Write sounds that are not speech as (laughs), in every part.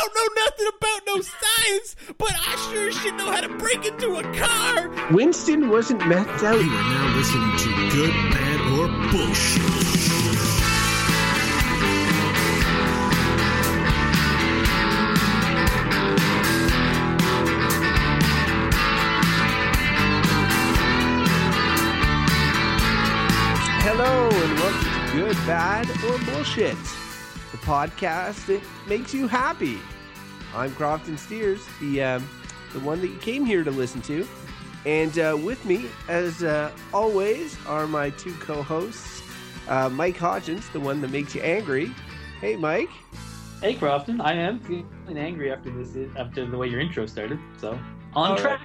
don't know nothing about no science, but I sure should know how to break into a car. Winston wasn't methed out. You are now listening to Good, Bad, or Bullshit. Hello and welcome to Good, Bad, or Bullshit, the podcast that makes you happy. I'm Crofton Steers, the um, the one that you came here to listen to, and uh, with me, as uh, always, are my two co-hosts, uh, Mike Hodgins, the one that makes you angry. Hey, Mike. Hey Crofton, I am feeling angry after this after the way your intro started. So on All track.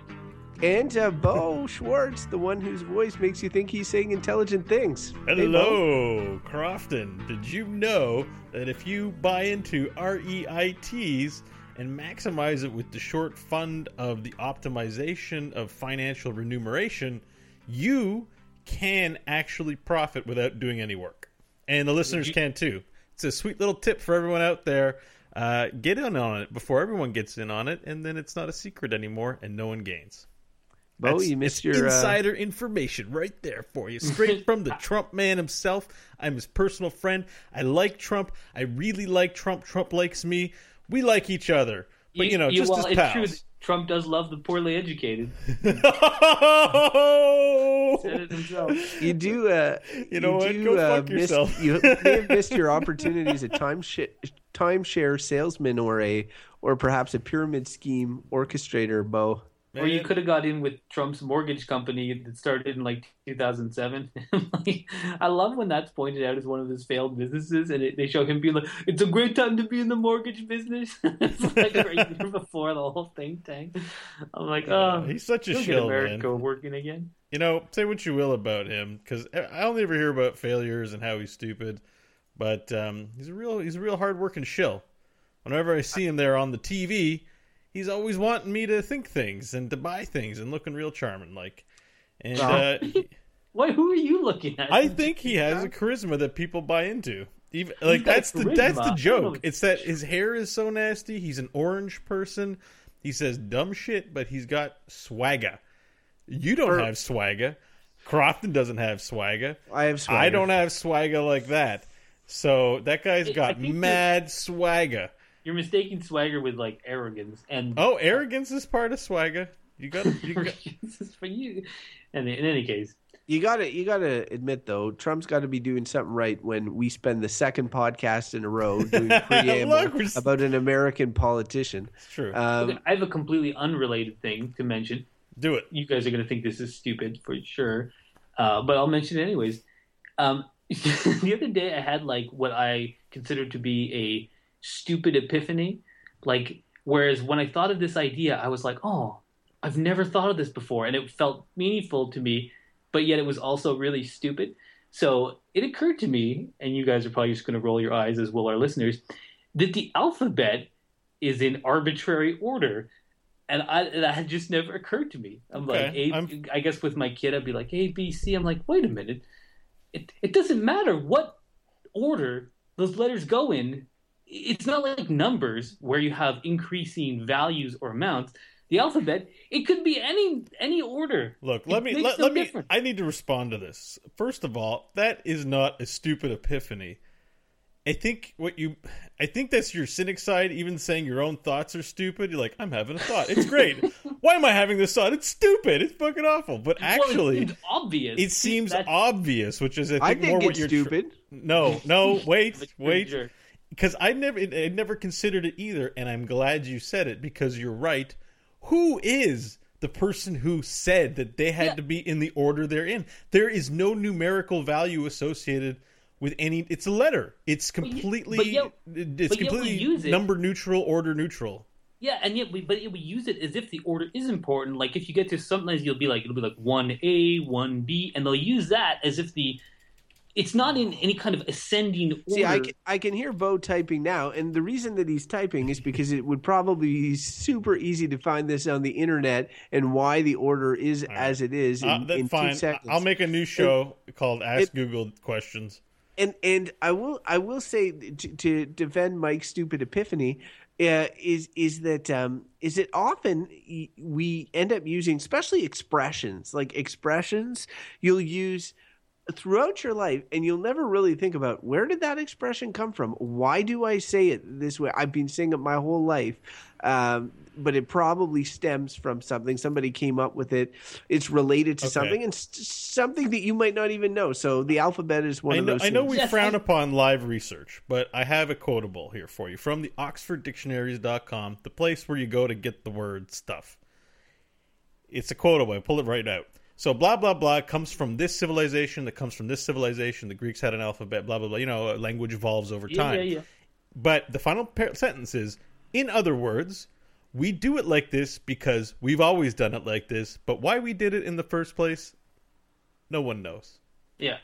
And uh, Beau Schwartz, the one whose voice makes you think he's saying intelligent things. Hey, Hello, Crofton. Did you know that if you buy into REITs and maximize it with the short fund of the optimization of financial remuneration, you can actually profit without doing any work? And the listeners you- can too. It's a sweet little tip for everyone out there. Uh, get in on it before everyone gets in on it, and then it's not a secret anymore, and no one gains. Beau, That's- you missed it's your uh, insider information right there for you, straight from the (laughs) Trump man himself. I'm his personal friend. I like Trump. I really like Trump. Trump likes me. We like each other, but you, know, just well, as it's true. that Trump does love the poorly educated. (laughs) Said it himself. You do. Uh, You know what? Go fuck miss- yourself. you may have missed your (laughs) opportunity as a time sh- timeshare salesman or a or perhaps a pyramid scheme orchestrator, Beau. Or you could have got in with Trump's mortgage company that started in like 2007. (laughs) Like, I love when that's pointed out as one of his failed businesses, and it, they show him being like, "It's a great time to be in the mortgage business." (laughs) it's like right (laughs) there before the whole thing tanked. I'm like, Yeah, oh, he's such a he'll get shill, America man. working again. You know, say what you will about him, because I only ever hear about failures and how he's stupid, but um, he's a real he's a real hard working shill. Whenever I see him there on the TV, he's always wanting me to think things and to buy things and looking real charming, like. And Well- uh, (laughs) Why? Who are you looking at? I think he has a charisma that people buy into. Even like that's the charisma. that's the joke. It's that his hair is so nasty. He's an orange person. He says dumb shit, but he's got swagger. You don't Or- have swagger. Crofton doesn't have swagger. I have. Swagger. I don't have swagger like that. So that guy's I- I got mad swagger. You're mistaking swagger with like arrogance and Oh, arrogance is part of swagger. You got you got (laughs) this is for you. And in any case, You got to you got to admit though, Trump's got to be doing something right when we spend the second podcast in a row doing (laughs) preamble Look, we're about an American politician. it's true. Um, Okay, I have a completely unrelated thing to mention. Do it. You guys are going to think this is stupid for sure, uh, but I'll mention it anyways. Um, (laughs) the other day, I had like what I considered to be a stupid epiphany. Like, whereas when I thought of this idea, I was like, "Oh, I've never thought of this before," and it felt meaningful to me, but yet it was also really stupid. So it occurred to me, and you guys are probably just going to roll your eyes, as will our listeners, that the alphabet is in arbitrary order. And I that had just never occurred to me. I'm like, Okay, A, I'm- I guess with my kid, I'd be like A, B, C. I'm like, wait a minute, it it doesn't matter what order those letters go in. It's not like numbers where you have increasing values or amounts. The alphabet, it could be any any order. Look, It let me let, no let me. difference. I need to respond to this. First of all, that is not a stupid epiphany. I think what you, I think that's your cynic side. Even saying your own thoughts are stupid. You're like, I'm having a thought. It's great. (laughs) Why am I having this thought? It's stupid. It's fucking awful. But Well, actually, it seems obvious. it seems That's- obvious, which is I think, I think more what it's you're. tr- stupid. no, no, (laughs) wait, But wait sure. Because I never I never considered it either, and I'm glad you said it because you're right. Who is the person who said that they had Yeah. to be in the order they're in? There is no numerical value associated with any. It's a letter. It's completely. but yet- it's but yet completely it. number neutral, order neutral. Yeah, and yet we but we use it as if the order is important. Like if you get to sometimes you'll be like it'll be like one A, one B, and they'll use that as if the it's not in any kind of ascending order. See, I can, I can hear Beau typing now, and the reason that he's typing is because it would probably be super easy to find this on the internet and why the order is as it is in, Uh, in fine. two seconds. I'll make a new show called Ask it- Google Questions. and and I will I will say to, to defend Mike's stupid epiphany. uh, is is that um, is it often we end up using, especially expressions like expressions you'll use throughout your life, and you'll never really think about where did that expression come from? Why do I say it this way? I've been saying it my whole life. Um, but it probably stems from something. Somebody came up with it. It's related to Okay. something and s- something that you might not even know. So the alphabet is one I of know, those. I know things. we Yes, frown I- upon live research, but I have a quotable here for you from the OxfordDictionaries.com, the place where you go to get the word stuff. It's a quotable. I pull it right out. So blah blah blah comes from this civilization that comes from this civilization. The Greeks had an alphabet. Blah blah blah. You know, language evolves over time. yeah, yeah. But the final par- sentence is, in other words, we do it like this because we've always done it like this. But why we did it in the first place, no one knows. Yeah,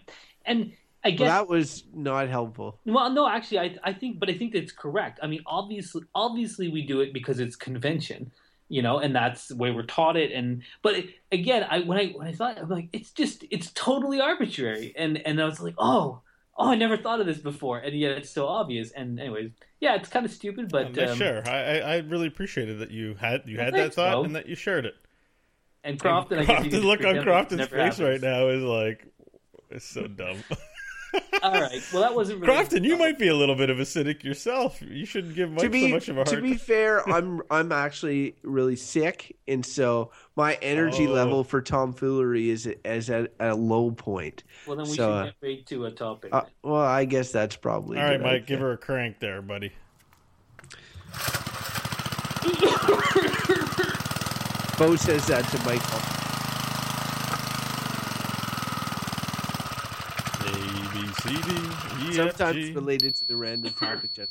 and I Well, guess that was not helpful. Well, no, actually, I I think, but I think that's correct. I mean, obviously, obviously, we do it because it's convention, you know, and that's the way we're taught it. And but it, again, I when I when I thought, I'm like, it's just it's totally arbitrary, and and I was like, oh, oh, I never thought of this before, and yet it's so obvious. And anyways, yeah, it's kind of stupid, but um, sure, I, I I really appreciated that you had you Well, had that thought bro. and that you shared it. And Crofton, I guess you Crofton, look on pretend like it Crofton's face right now is like, it's so dumb. (laughs) All right, well, that wasn't really Crofton, you might be a little bit of a cynic yourself. You shouldn't give Mike to be so much of a heart. to be fair, (laughs) I'm I'm actually really sick, and so my energy Oh. level for tomfoolery is is at a low point. Well, then we so, should get right to a topic. Uh, well, I guess that's probably All a right, good Mike, idea. give her a crank there, buddy. Beau says that to Michael. A B C D F Sometimes related to the random topic, Jen.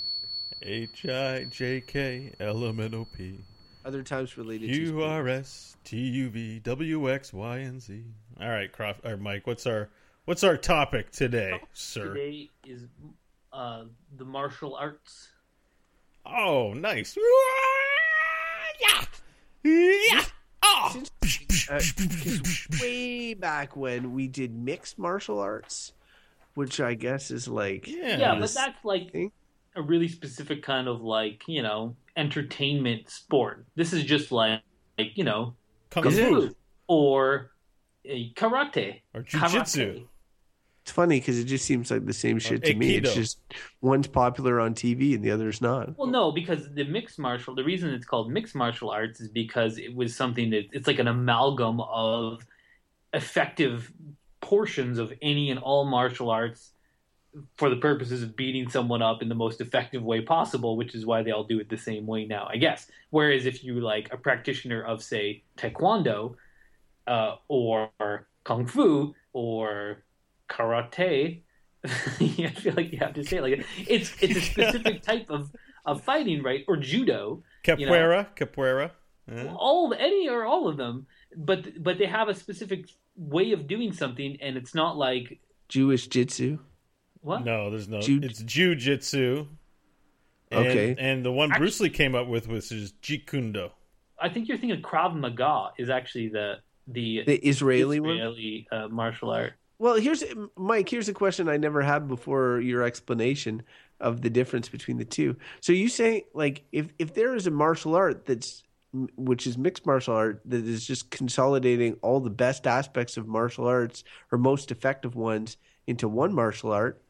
H I J K L M N O P Other times related to Q R S T U V W X Y and Z. All right, Croft or Mike, what's our what's our topic today, sir? Today is uh, the martial arts. Oh, nice. Yeah. Yeah. Oh. Uh, 'cause way back when we did mixed martial arts, which I guess is like Yeah. Yeah, but that's like thing. a really specific kind of like you know entertainment sport. This is just like, like you know Kung Fu or uh, karate. or Jiu-Jitsu. It's funny because it just seems like the same shit to me. It's just one's popular on TV and the other's not. Well, no, because the mixed martial. The reason it's called mixed martial arts is because it was something that it's like an amalgam of effective portions of any and all martial arts for the purposes of beating someone up in the most effective way possible, which is why they all do it the same way now, I guess. Whereas if you like a practitioner of say taekwondo uh, or kung fu or karate, (laughs) I feel like you have to say it like that. it's it's a specific (laughs) type of of fighting, right? Or judo, Capoeira, capoeira. Yeah. all any or all of them, but but they have a specific way of doing something, and it's not like Jewish jitsu. what? No, there's no. Jiu- it's Jiu-Jitsu. Okay. And the one Actu- Bruce Lee came up with was is Jeet Kune Do. I think you're thinking Krav Maga is actually the the, The Israeli one. Israeli uh, martial art. Well, here's Mike. Here's a question I never had before your explanation of the difference between the two. So you say like if if there is a martial art that's which is mixed martial art that is just consolidating all the best aspects of martial arts or most effective ones into one martial art,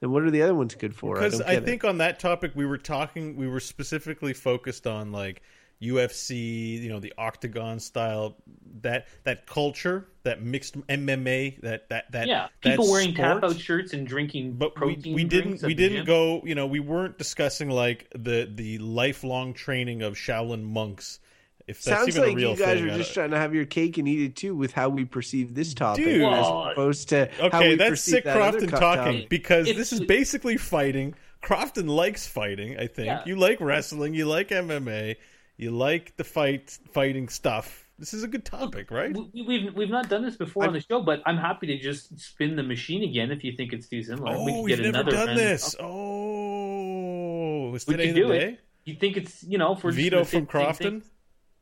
then what are the other ones good for? Because don't I, get it. think on that topic we were talking, we were specifically focused on like UFC, you know, the octagon style, that that culture, that mixed MMA, that that that yeah, that people wearing sport. tap out shirts and drinking but we, protein we didn't we didn't gym. go you know we weren't discussing like the the lifelong training of Shaolin monks if that's Sounds even like a real you guys thing. are just trying to have your cake and eat it too with how we perceive this topic Dude. as Well, opposed to how Okay, we that's perceive sick that other Crofton talking topic. because It's- this is basically fighting. Crofton likes fighting, I think. Yeah. You like wrestling, you like MMA, you like the fight fighting stuff. This is a good topic, right? We, we've we've not done this before on the show, but I'm happy to just spin the machine again if you think it's too similar. we Oh, could we've get never another done random this. topic. Oh, is We today could the do it. You think it's you know for Vito from Crofton.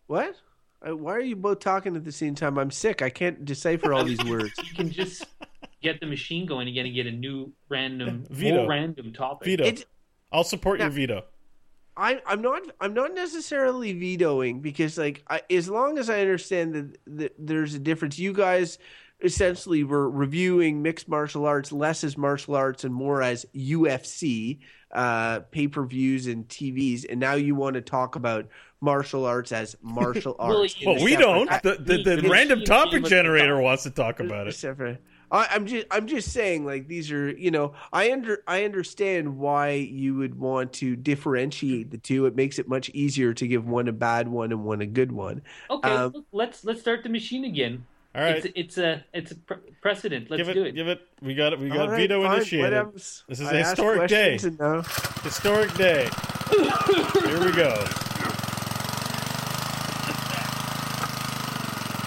What? Uh, Why are you both talking at the same time? I'm sick. I can't decipher all these words. (laughs) You can just get the machine going again and get a new random, (laughs) Vito. more random topic. Veto. It- I'll support your Yeah. veto. I, I'm not. I'm not necessarily vetoing because, like, I, as long as I understand that, that there's a difference, you guys essentially were reviewing mixed martial arts less as martial arts and more as UFC uh, pay per views and TVs, and now you want to talk about martial arts as (laughs) martial arts. you- Well, we Separate- don't. I- The, the, the we- random we- topic we- generator wants to talk about it. separate. I, I'm just I'm just saying like these are you know I under I understand why you would want to differentiate the two. It makes it much easier to give one a bad one and one a good one. Okay, Um, let's let's start the machine again. All right, It's it's a it's a pre- precedent. Let's give it, do it. give it. We got it. We got All right, veto fine, initiated. whatever. This is a I historic day. questions and now- Historic day. (laughs) Here we go.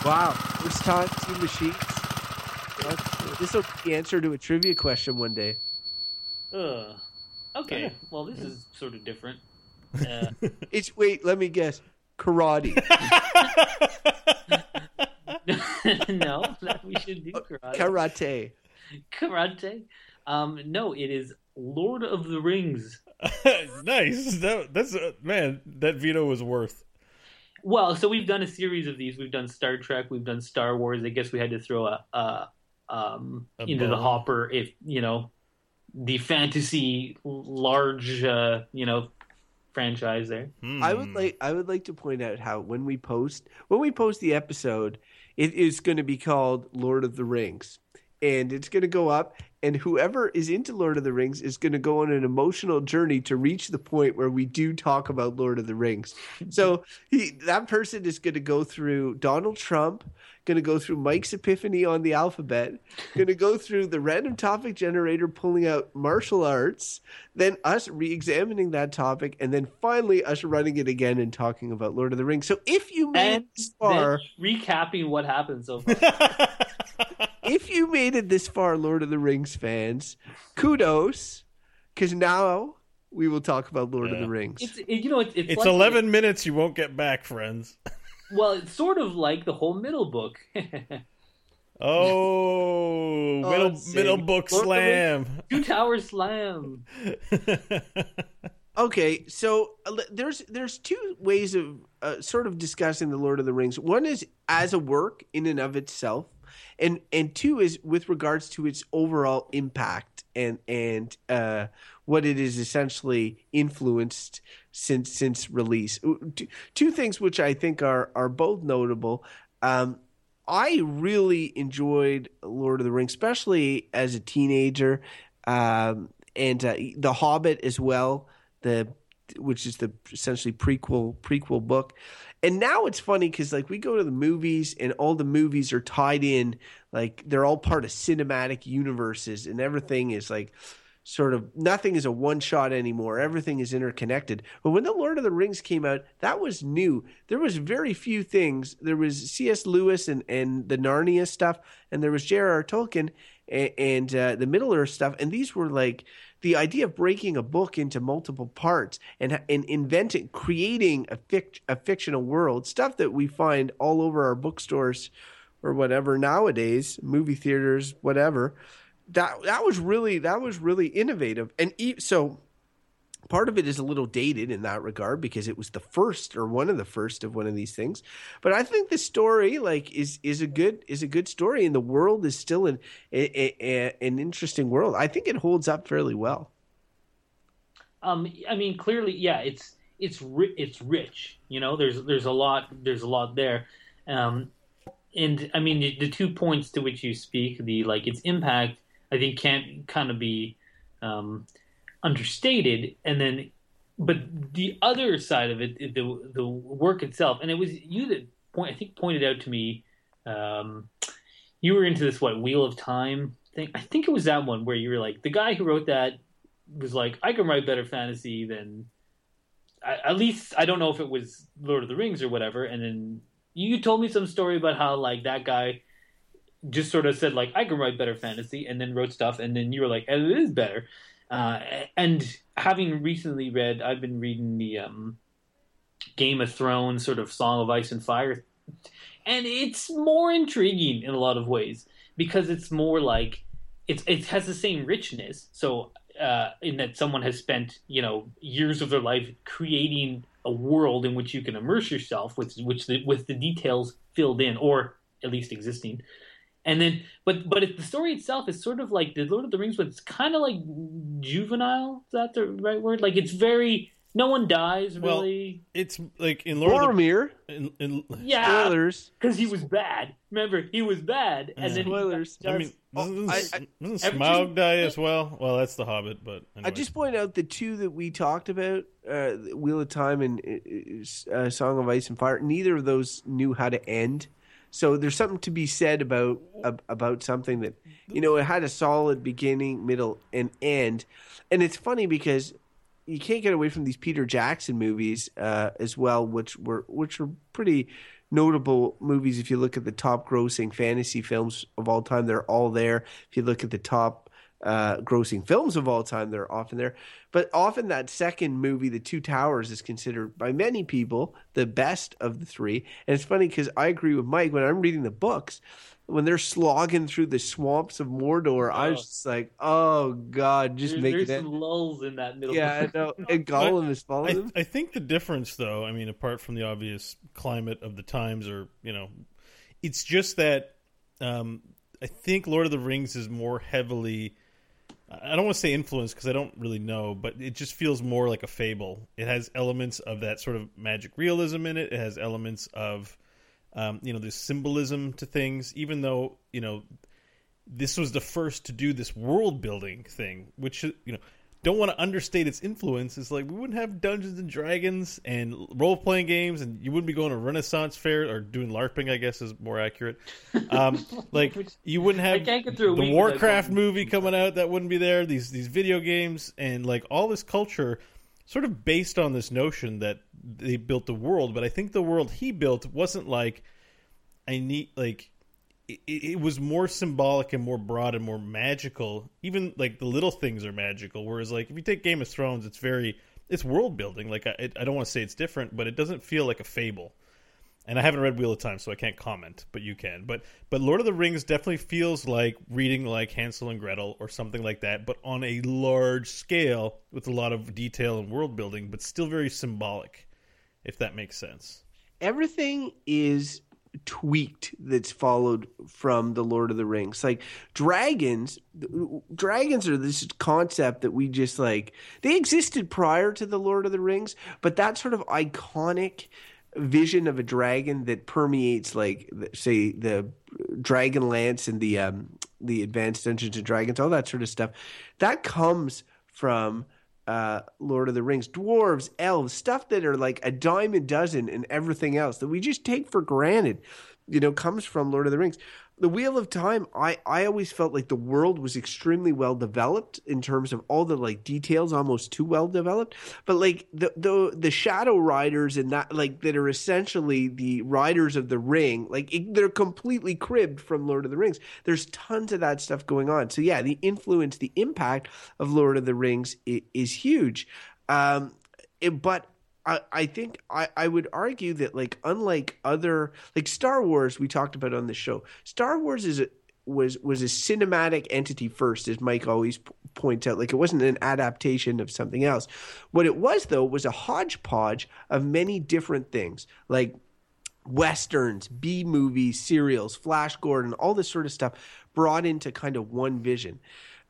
Wow, first time two machines. This will be the answer to a trivia question one day. Ugh. Okay, Yeah. well this is sort of different. (laughs) Uh, It's wait, let me guess. Karate. (laughs) (laughs) no, we should do karate. Karate. karate. Um, no, it is Lord of the Rings. nice. That, that's uh, man. That veto was worth. Well, so we've done a series of these. We've done Star Trek. We've done Star Wars. I guess we had to throw a, a um A into the hopper if you know the fantasy large uh, you know franchise there. I would Hmm. like I would like to point out how when we post when we post the episode, it is going to be called Lord of the Rings. And it's going to go up and whoever is into Lord of the Rings is going to go on an emotional journey to reach the point where we do talk about Lord of the Rings. (laughs) So he, that person is going to go through Donald Trump, going to go through Mike's epiphany on the alphabet, going to go through the random topic generator pulling out martial arts, then us re-examining that topic, and then finally us running it again and talking about Lord of the Rings. So if you made And this far, recapping what happened so far. (laughs) if you made it this far, Lord of the Rings fans, kudos, because now we will talk about Lord of the Rings. it's it, you know it's it's, It's like- eleven minutes. You won't get back, friends. (laughs) Well, it's sort of like the whole middle book. (laughs) Oh, Oh, middle let's middle book Lord of the slam. Two Tower Slam. (laughs) Okay, so uh, there's there's two ways of uh, sort of discussing the Lord of the Rings. One is as a work in and of itself, and and two is with regards to its overall impact and and uh, what it is essentially influenced since since release. Two, things which I think are are both notable. Um, I really enjoyed Lord of the Rings, especially as a teenager, um, and uh, The Hobbit as well the which is the essentially prequel prequel book. And now it's funny because like we go to the movies and all the movies are tied in, like they're all part of cinematic universes, and everything is like sort of nothing is a one shot anymore. Everything is interconnected. But when the Lord of the Rings came out, that was new. There was very few things. There was C.S. Lewis and and the Narnia stuff, and there was J.R.R. Tolkien and, uh, the Middle Earth stuff, and these were like the idea of breaking a book into multiple parts and and inventing, creating a fic, a fictional world, stuff that we find all over our bookstores or whatever nowadays, movie theaters, whatever. That that was really that was really innovative, and e- so part of it is a little dated in that regard because it was the first or one of the first of one of these things. But i think the story like is is a good is a good story and the world is still an a, a, an interesting world. I think it holds up fairly well. Um, I mean, clearly, yeah, it's it's ri- it's rich. You know, there's there's a lot there's a lot there, um, and I mean the, the two points to which you speak, the like its impact, I think can't kind of be um, understated, and then, but the other side of it, the the work itself, and it was you that point I think pointed out to me. Um, you were into this what Wheel of Time thing. I think it was that one where you were like the guy who wrote that was like, I can write better fantasy than. I, at least I don't know if it was Lord of the Rings or whatever. And then you told me some story about how like that guy just sort of said like I can write better fantasy, and then wrote stuff, and then you were like, and it is better. Uh, and having recently read, I've been reading the um, Game of Thrones sort of Song of Ice and Fire, and it's more intriguing in a lot of ways because it's more like it's it has the same richness. So uh, in that someone has spent you know years of their life creating a world in which you can immerse yourself with which the, with the details filled in or at least existing and then but but if the story itself is sort of like the lord of the rings but it's kind of like juvenile is that the right word like it's very no one dies really. Well, really It's like in Lord of Boromir. the in, in, yeah Spoilers. because he was bad remember he was bad and Yeah. then he Spoilers. does- I mean, doesn't, Oh, I- I- doesn't Smaug die as well? Well, that's the Hobbit, but I anyway. just point out the two that we talked about, uh, Wheel of Time and uh, uh, Song of Ice and Fire. Neither of those knew how to end. So there's something to be said about about something that you know it had a solid beginning, middle, and end. And it's funny because you can't get away from these Peter Jackson movies uh, as well, which were which were pretty notable movies. If you look at the top grossing fantasy films of all time, they're all there. If you look at the top uh, grossing films of all time, they're often there. But often that second movie, The Two Towers, is considered by many people the best of the three. And it's funny because I agree with Mike when I'm reading the books. When they're slogging through the swamps of Mordor, I was Oh. just like, "Oh God, just There's, make there's it some lulls in that middle. Yeah, I know. (laughs) And Gollum is following I, them. I think the difference, though, I mean, apart from the obvious climate of the times, or you know, it's just that um, I think Lord of the Rings is more heavily. I don't want to say influence because I don't really know, but it just feels more like a fable. It has elements of that sort of magic realism in it. It has elements of, um, you know, this symbolism to things. Even though you know, this was the first to do this world building thing, which you know don't want to understate its influence. It's like we wouldn't have Dungeons and Dragons and role playing games, and you wouldn't be going to Renaissance fair or doing LARPing. I guess is more accurate. Um, (laughs) like you wouldn't have can't get through a the Warcraft movie coming out. That wouldn't be there. These these video games and like all this culture, sort of based on this notion that they built the world. But I think the world he built wasn't like I need like it, it was more symbolic and more broad and more magical. Even like the little things are magical. Whereas like if you take Game of Thrones, it's very it's world building. Like I, I don't want to say it's different, but it doesn't feel like a fable. And I haven't read Wheel of Time, so I can't comment, but you can. But but Lord of the Rings definitely feels like reading like Hansel and Gretel or something like that, but on a large scale with a lot of detail and world building, but still very symbolic, if that makes sense. everything is tweaked that's followed from the Lord of the Rings. Like dragons, dragons are this concept that we just like. They existed prior to the Lord of the Rings, but that sort of iconic vision of a dragon that permeates, like say the Dragonlance and the um, the Advanced Dungeons and Dragons, all that sort of stuff, that comes from uh, Lord of the Rings, dwarves, elves, stuff that are like a dime a dozen and everything else that we just take for granted, you know, comes from Lord of the Rings. The Wheel of Time, I, I always felt like the world was extremely well developed in terms of all the like details, almost too well developed. But like the the the Shadow Riders and that like that are essentially the Riders of the Ring, like it, they're completely cribbed from Lord of the Rings. There's tons of that stuff going on. So yeah, the influence, the impact of Lord of the Rings is, is huge. Um, it, but I, I think I, I would argue that like unlike other like Star Wars we talked about on the show, Star Wars is a was was a cinematic entity first, as Mike always p- points out. Like it wasn't an adaptation of something else. What it was though was a hodgepodge of many different things, like westerns, B movies, serials, Flash Gordon, all this sort of stuff brought into kind of one vision.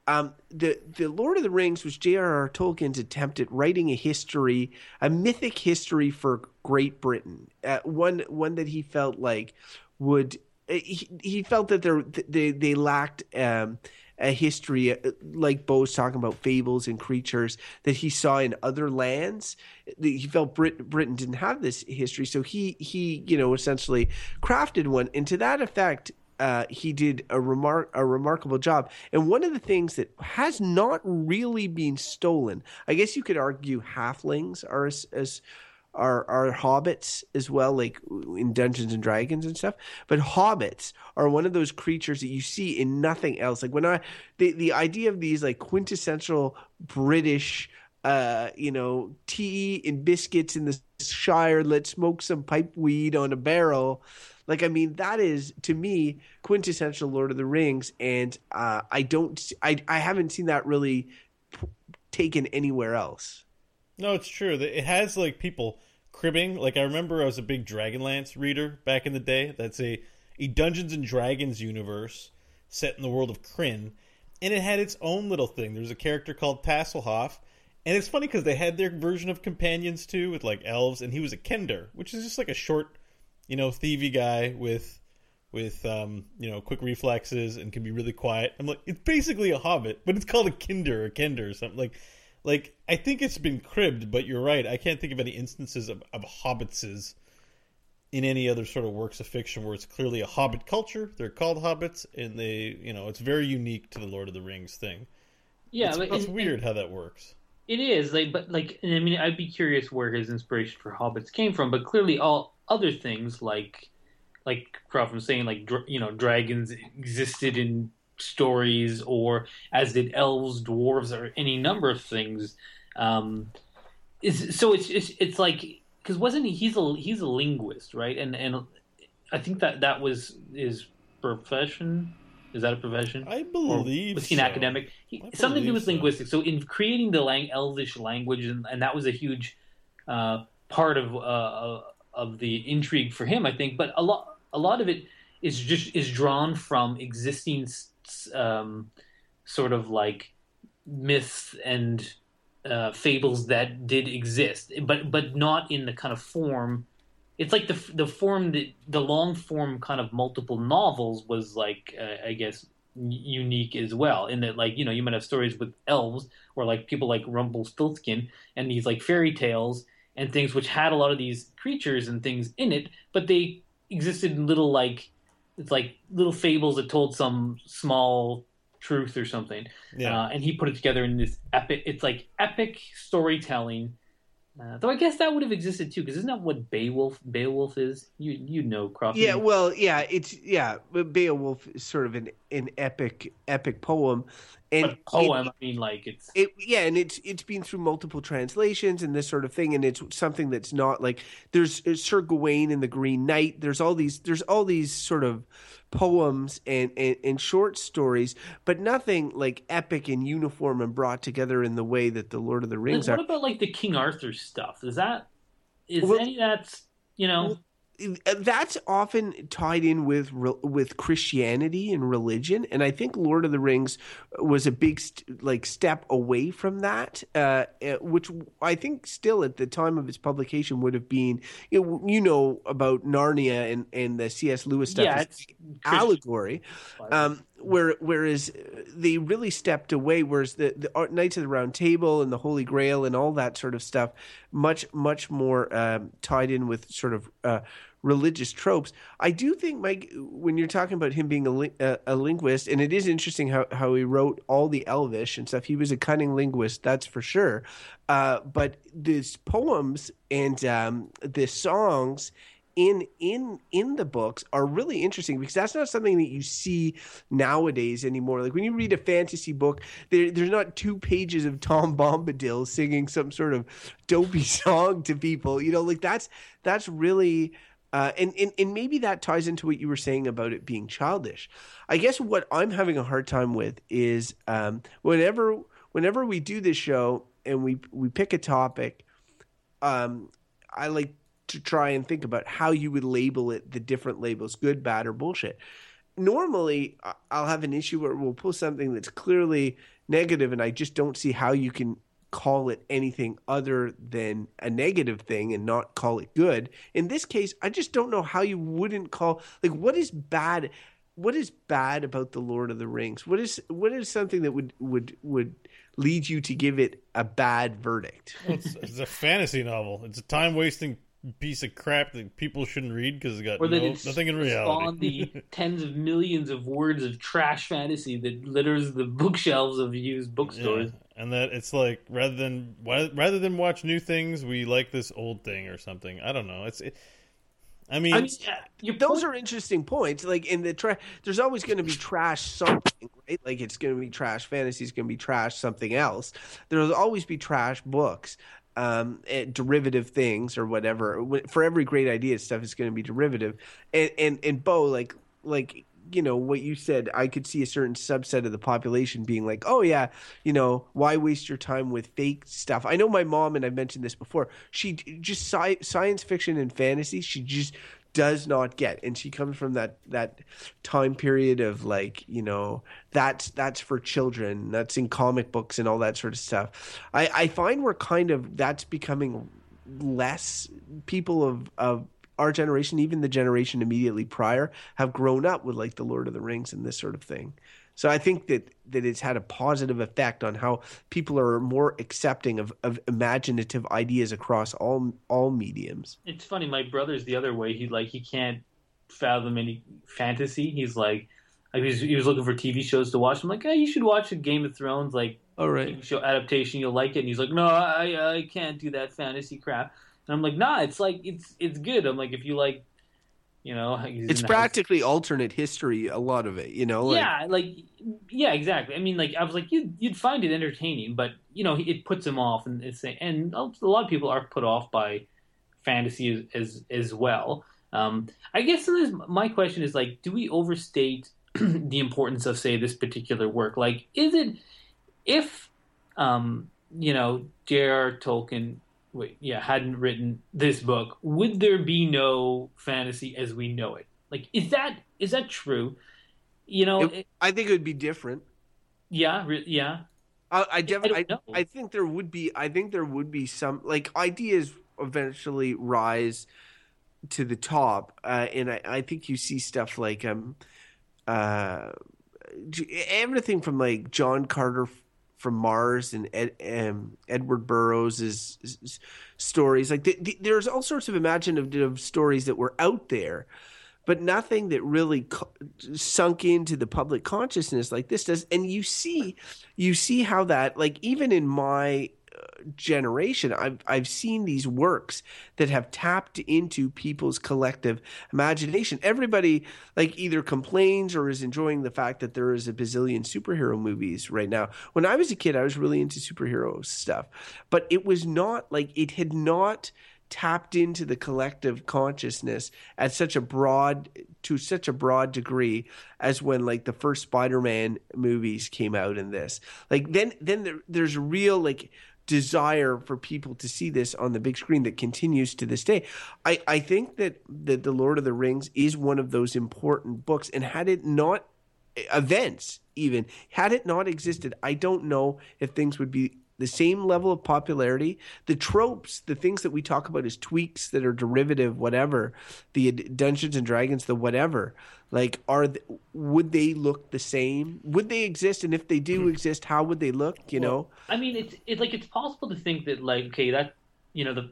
Um, the the Lord of the Rings was J.R.R. Tolkien's attempt at writing a history, a mythic history for Great Britain, uh, one one that he felt like would he, he felt that there they they lacked um, a history uh, like Beau's talking about fables and creatures that he saw in other lands. He felt Brit- Britain didn't have this history, so he he you know essentially crafted one, and to that effect, uh, he did a remark a remarkable job. And one of the things that has not really been stolen, I guess you could argue, halflings are as, as are are hobbits as well, like in Dungeons and Dragons and stuff. But hobbits are one of those creatures that you see in nothing else. Like when I the the idea of these like quintessential British uh, you know, tea and biscuits in the Shire. Let's smoke some pipe weed on a barrel. Like, I mean, that is to me quintessential Lord of the Rings, and uh, I don't, I, I haven't seen that really p- taken anywhere else. No, it's true. It has like people cribbing. Like I remember I was a big Dragonlance reader back in the day. That's a a Dungeons and Dragons universe set in the world of Krynn, and it had its own little thing. There's a character called Tasselhoff, and it's funny because they had their version of companions too, with like elves, and he was a Kender, which is just like a short, you know, thievy guy with with um, you know quick reflexes and can be really quiet. I'm like, it's basically a Hobbit, but it's called a Kinder or Kender or something like. Like I think it's been cribbed, but you're right. I can't think of any instances of, of hobbitses in any other sort of works of fiction where it's clearly a hobbit culture. They're called hobbits, and they, you know, it's very unique to the Lord of the Rings thing. Yeah, it's, but, it's and- weird and how that works. It is like, but like, I mean, I'd be curious where his inspiration for hobbits came from. But clearly, all other things like, like Croft was saying, like you know, dragons existed in stories, or as did elves, dwarves, or any number of things. Um, is so it's it's, it's like because wasn't he? He's a he's a linguist, right? And and I think that that was his profession. Is that a profession? I Or believe was he an so. academic? He, something to do with so. linguistics. So in creating the lang- Elvish language, and, and that was a huge uh, part of uh, of the intrigue for him, I think. But a lot a lot of it is just is drawn from existing um, sort of like myths and uh, fables that did exist, but but not in the kind of form. It's like the the form that the long form kind of multiple novels was like uh, I guess unique as well in that like you know you might have stories with elves or like people like Rumpelstiltskin and these like fairy tales and things which had a lot of these creatures and things in it, but they existed in little like it's like little fables that told some small truth or something. Yeah, Uh, and he put it together in this epic. It's like epic storytelling. Uh, though I guess that would have existed too, because isn't that what Beowulf Beowulf is? You you know Croft. Yeah, well, yeah, it's yeah. Beowulf is sort of an an epic epic poem, and but poem. I mean, like it's It, yeah, and it's it's been through multiple translations and this sort of thing, and it's something that's not like there's, there's Sir Gawain and the Green Knight. There's all these there's all these sort of poems and, and and short stories, but nothing like epic and uniform and brought together in the way that the Lord of the Rings what are. about like the King Arthur stuff? Is that is Well- any of that's you know? Well, that's often tied in with with Christianity and religion, and I think Lord of the Rings was a big st- like step away from that, uh, uh, which I think still at the time of its publication would have been you know, you know about Narnia and and the C.S. Lewis stuff. yeah, it's allegory. Um, where whereas they really stepped away, whereas the, the Knights of the Round Table and the Holy Grail and all that sort of stuff, much much more um, tied in with sort of uh, religious tropes. I do think, Mike, when you're talking about him being a, a, a linguist, and it is interesting how how he wrote all the Elvish and stuff. He was a cunning linguist, that's for sure. Uh, but these poems and um, the songs in in in the books are really interesting because that's not something that you see nowadays anymore. Like when you read a fantasy book, there, there's not two pages of Tom Bombadil singing some sort of dopey (laughs) song to people. You know, like that's that's really. Uh, and, and and maybe that ties into what you were saying about it being childish. I guess what I'm having a hard time with is um, whenever whenever we do this show and we we pick a topic, um, I like to try and think about how you would label it, the different labels, good, bad, or bullshit. Normally, I'll have an issue where we'll pull something that's clearly negative, and I just don't see how you can call it anything other than a negative thing and not call it good. In this case, I just don't know how you wouldn't call like what is bad what is bad about the Lord of the Rings? What is what is something that would would would lead you to give it a bad verdict? Well, it's, it's a fantasy novel. It's a time wasting piece of crap that people shouldn't read because it's got or that no, it's nothing in spawned reality. the (laughs) tens of millions of words of trash fantasy that litters the bookshelves of used bookstores. Yeah, and that it's like rather than rather than watch new things, we like this old thing or something. I don't know. It's. It, I mean, I mean, your those point- are interesting points. Like in the trash, there's always going to be trash something, right? Like it's going to be trash fantasy. It's going to be trash something else. There'll always be trash books, um, and derivative things or whatever. For every great idea, stuff is going to be derivative. And and and Beau, like like you know what you said i could see a certain subset of the population being like oh yeah you know why waste your time with fake stuff? I know my mom and i've mentioned this before she just sci- science fiction and fantasy she just does not get. And she comes from that that time period of like you know that's that's for children that's in comic books and all that sort of stuff. I i find we're kind of that's becoming less people of of our generation, even the generation immediately prior, have grown up with like the Lord of the Rings and this sort of thing. So I think that that it's had a positive effect on how people are more accepting of, of imaginative ideas across all all mediums. It's funny. My brother's the other way. He like he can't fathom any fantasy. He's like, he was, he was looking for TV shows to watch. I'm like, hey, you should watch a Game of Thrones like all right TV show adaptation. You'll like it. And he's like, no, I I can't do that fantasy crap. And I'm like, nah, it's like it's it's good. I'm like, if you like, you know, (laughs) it's practically house. alternate history. A lot of it, you know. Like... Yeah, like yeah, exactly. I mean, like I was like, you'd you'd find it entertaining, but you know, it puts him off, and it's and a lot of people are put off by fantasy as as, as well. Um, I guess my question is like, do we overstate (clears throat) the importance of say this particular work? Like, is it if um, you know J.R. Tolkien wait, yeah, hadn't written this book, would there be no fantasy as we know it? Like, is that is that true? You know, it, I think it would be different. Yeah, re- yeah. I, I definitely, I, I, I, think there would be, I think there would be some like ideas eventually rise to the top, uh, and I, I think you see stuff like um, uh, everything from like John Carter from Mars and Ed, um, Edward Burroughs' stories. Like the, the, there's all sorts of imaginative stories that were out there, but nothing that really co- sunk into the public consciousness like this does. And you see, you see how that like even in my generation, I've I've seen these works that have tapped into people's collective imagination. Everybody like either complains or is enjoying the fact that there is a bazillion superhero movies right now. When I was a kid, I was really into superhero stuff, but it was not like it had not tapped into the collective consciousness at such a broad to such a broad degree as when like the first spider-man movies came out in this like then then there, there's real like desire for people to see this on the big screen that continues to this day. I, I think that, that The Lord of the Rings is one of those important books. And had it not, events even, had it not existed, I don't know if things would be the same level of popularity. The tropes, the things that we talk about as tweaks that are derivative, whatever, the Dungeons and Dragons, the whatever, like are th- would they look the same? Would they exist? And if they do mm-hmm. exist, how would they look? You well, know, I mean, it's it's like it's possible to think that like okay, that you know the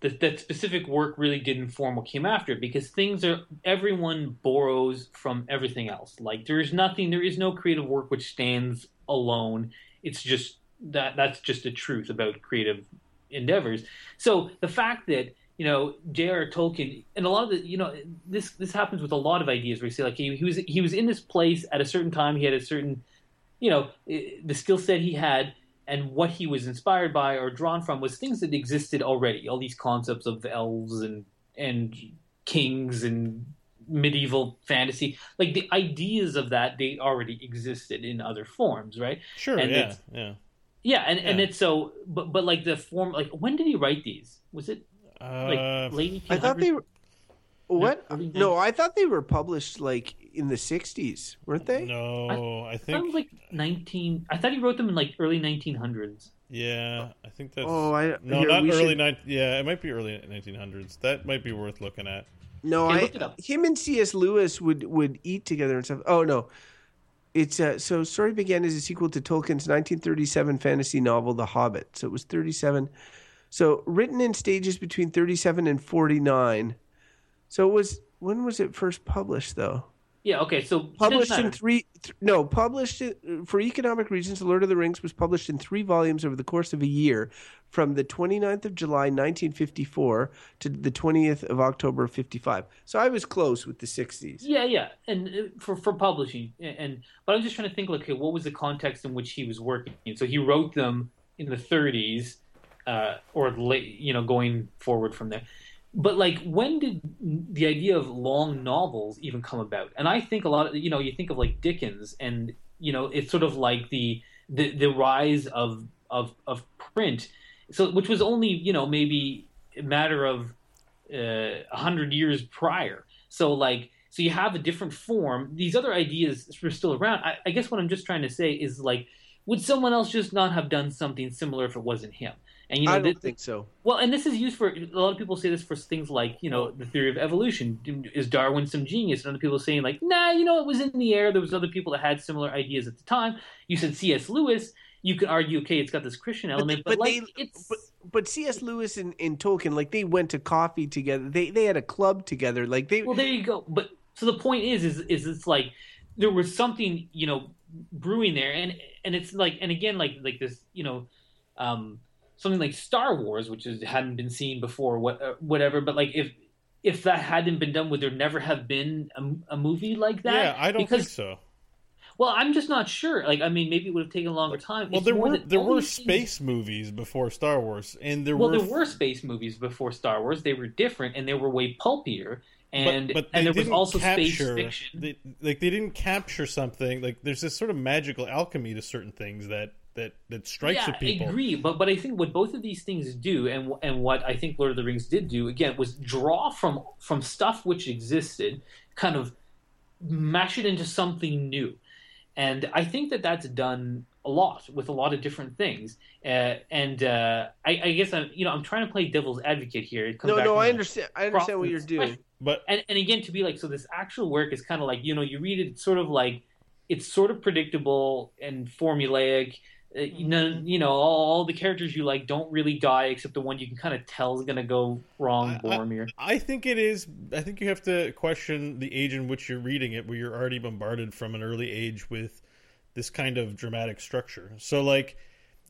that, that specific work really did inform what came after because things are everyone borrows from everything else like there is nothing there is no creative work which stands alone it's just that that's just the truth about creative endeavors. So the fact that you know J.R. Tolkien and a lot of the you know this this happens with a lot of ideas where you say like he, he was he was in this place at a certain time he had a certain you know the skill set he had and what he was inspired by or drawn from was things that existed already all these concepts of elves and and kings and medieval fantasy like the ideas of that they already existed in other forms right sure and yeah yeah yeah, and, yeah. and it's so, but but like the form, like when did he write these? Was it like uh, late? I thought they were. What? No, I thought they were published like in the '60s, weren't they? No, I, I think it was like 19. I thought he wrote them in like early 1900s. Yeah, I think that's. Oh, I no, here, not early. Should... yeah, it might be early 1900s. That might be worth looking at. No, okay, I. Him and C.S. Lewis would would eat together and stuff. Oh no, it's uh, so story began as a sequel to Tolkien's 1937 fantasy novel The Hobbit. So it was 37. So written in stages between 37 and 49. So it was when was it first published though? Yeah. Okay. So published in three. Th- no, published for economic reasons. The Lord of the Rings was published in three volumes over the course of a year, from the 29th of July 1954 to the 20th of October 55. So I was close with the 60s. Yeah, yeah, and uh, for for publishing, and but I'm just trying to think, like, okay, what was the context in which he was working? So he wrote them in the 30s, uh, or you know, going forward from there. but like when did the idea of long novels even come about? And i think a lot of you know you think of like dickens and you know it's sort of like the the, the rise of of of print. So which was only you know maybe a matter of uh, a uh, hundred years prior. So like so you have a different form. These other ideas were still around. I, I guess what i'm just trying to say is like would someone else just not have done something similar if it wasn't him and you know, I don't this, think so. Well, and this is used for a lot of people say this for things like you know the theory of evolution. Is Darwin some genius? And other people saying like, nah, you know, it was in the air. There was other people that had similar ideas at the time. You said C.S. Lewis. You could argue, okay, it's got this Christian element, but, but, but like they, it's. But, but C.S. Lewis and, and Tolkien, like they went to coffee together. They they had a club together. Like they. Well, there you go. But so the point is, is is it's like there was something you know brewing there, and and it's like, and again, like like this, you know. um something like Star Wars, which is, hadn't been seen before, what, uh, whatever. But like if if that hadn't been done, would there never have been a, a movie like that? Yeah, I don't because, think so. Well, I'm just not sure. Like, I mean, maybe it would have taken a longer time. Well, it's there were there were space things... movies before Star Wars, and there well, were there were space movies before Star Wars. They were different, and they were way pulpier. And but, but and there was also capture, space fiction. They, like they didn't capture something. Like there's this sort of magical alchemy to certain things that that that strikes yeah, with people. I agree, but but I think what both of these things do, and and what I think Lord of the Rings did do again, was draw from from stuff which existed, kind of mash it into something new, and I think that that's done a lot with a lot of different things. Uh, and uh, I, I, guess I'm you know I'm trying to play devil's advocate here. no, no, I understand. I understand what you're doing. But and and again to be like so this actual work is kind of like you know you read it it's sort of like it's sort of predictable and formulaic Uh, you know, mm-hmm. you know all, all, the characters you like don't really die except the one you can kind of tell is going to go wrong boromir I, I, think it is i think you have to question the age in which you're reading it where you're already bombarded from an early age with this kind of dramatic structure. So like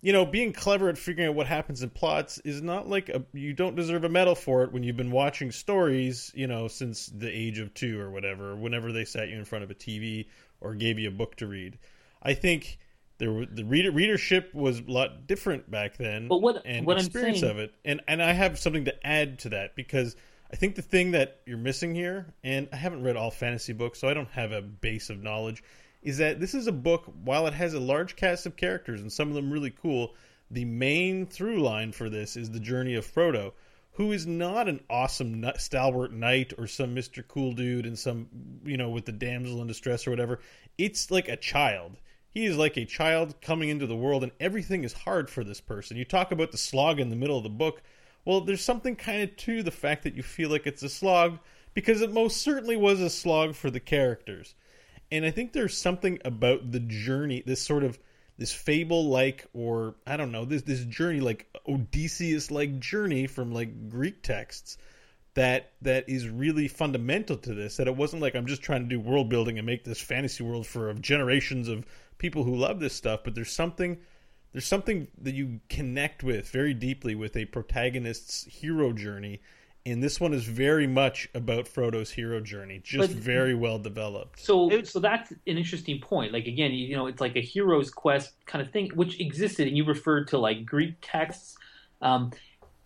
you know being clever at figuring out what happens in plots is not like a, you don't deserve a medal for it when you've been watching stories you know since the age of two or whatever whenever they sat you in front of a tv or gave you a book to read. I think there the reader readership was a lot different back then. But what and what experience saying... of it, and and I have something to add to that because I think the thing that you're missing here, and I haven't read all fantasy books, so I don't have a base of knowledge, is that this is a book. While it has a large cast of characters and some of them really cool, the main through line for this is the journey of Frodo who is not an awesome stalwart knight or some Mr. Cool dude and some, you know, with the damsel in distress or whatever. It's like a child. He is like a child coming into the world, and everything is hard for this person. You talk about the slog in the middle of the book. Well, there's something kind of to the fact that you feel like it's a slog because it most certainly was a slog for the characters. And I think there's something about the journey, this sort of this fable like or I don't know, this this journey like Odysseus like journey from like Greek texts that that is really fundamental to this that it wasn't like I'm just trying to do world building and make this fantasy world for generations of people who love this stuff, but there's something there's something that you connect with very deeply with a protagonist's hero journey. And this one is very much about Frodo's hero journey, just but, very well developed. So, so that's an interesting point. Like again, you know, it's like a hero's quest kind of thing, which existed, and you referred to like Greek texts. Um,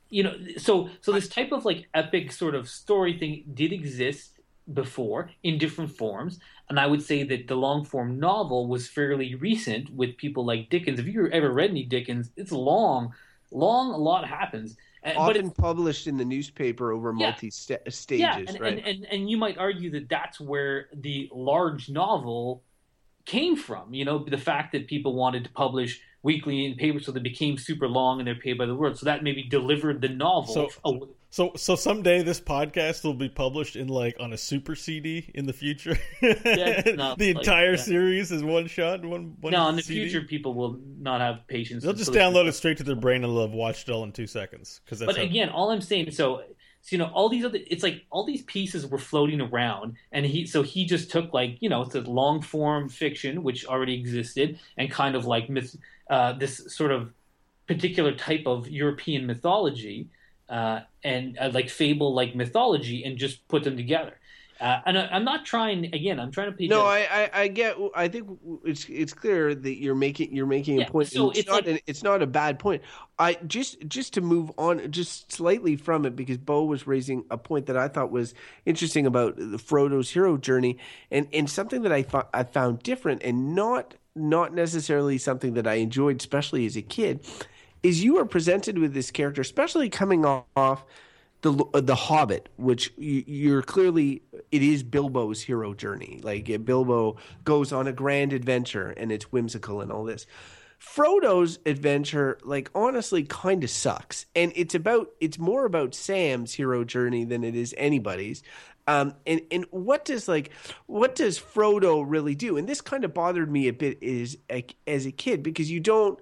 you know, so so this type of like epic sort of story thing did exist before in different forms. And I would say that the long form novel was fairly recent with people like Dickens. If you've ever read any Dickens, it's long, long, a lot happens. Uh, Often but published in the newspaper over yeah, multi uh, stages, yeah, and, right? And, and, and you might argue that that's where the large novel came from. You know, the fact that people wanted to publish weekly in paper, so they became super long and they're paid by the word. So that maybe delivered the novel. So, so, so someday this podcast will be published in like on a super CD in the future. Yeah, (laughs) the like, entire yeah. series is one shot, one. one no, in the CD? future, people will not have patience. They'll just download it straight to their brain and they'll have watched it all in two seconds. Because but again, all I'm saying, so, so you know, all these other, it's like all these pieces were floating around, and he, so he just took like you know, it's a long form fiction which already existed, and kind of like myth, uh, this sort of particular type of European mythology uh, and uh, like fable like mythology and just put them together. Uh, and I, am not trying again. I'm trying to pay. No, I, I, I, get. I think it's it's clear that you're making you're making yeah, a point. So it's, it's not like, an, it's not a bad point. I just just to move on just slightly from it because Beau was raising a point that I thought was interesting about Frodo's hero journey and and something that I thought I found different and not not necessarily something that I enjoyed, especially as a kid, is you are presented with this character, especially coming off the uh, the Hobbit, which you're clearly it is Bilbo's hero journey. Like uh, Bilbo goes on a grand adventure and it's whimsical and all this. Frodo's adventure, like honestly, kind of sucks, and it's about it's more about Sam's hero journey than it is anybody's. Um, and and what does like what does Frodo really do? And this kind of bothered me a bit is as a kid because you don't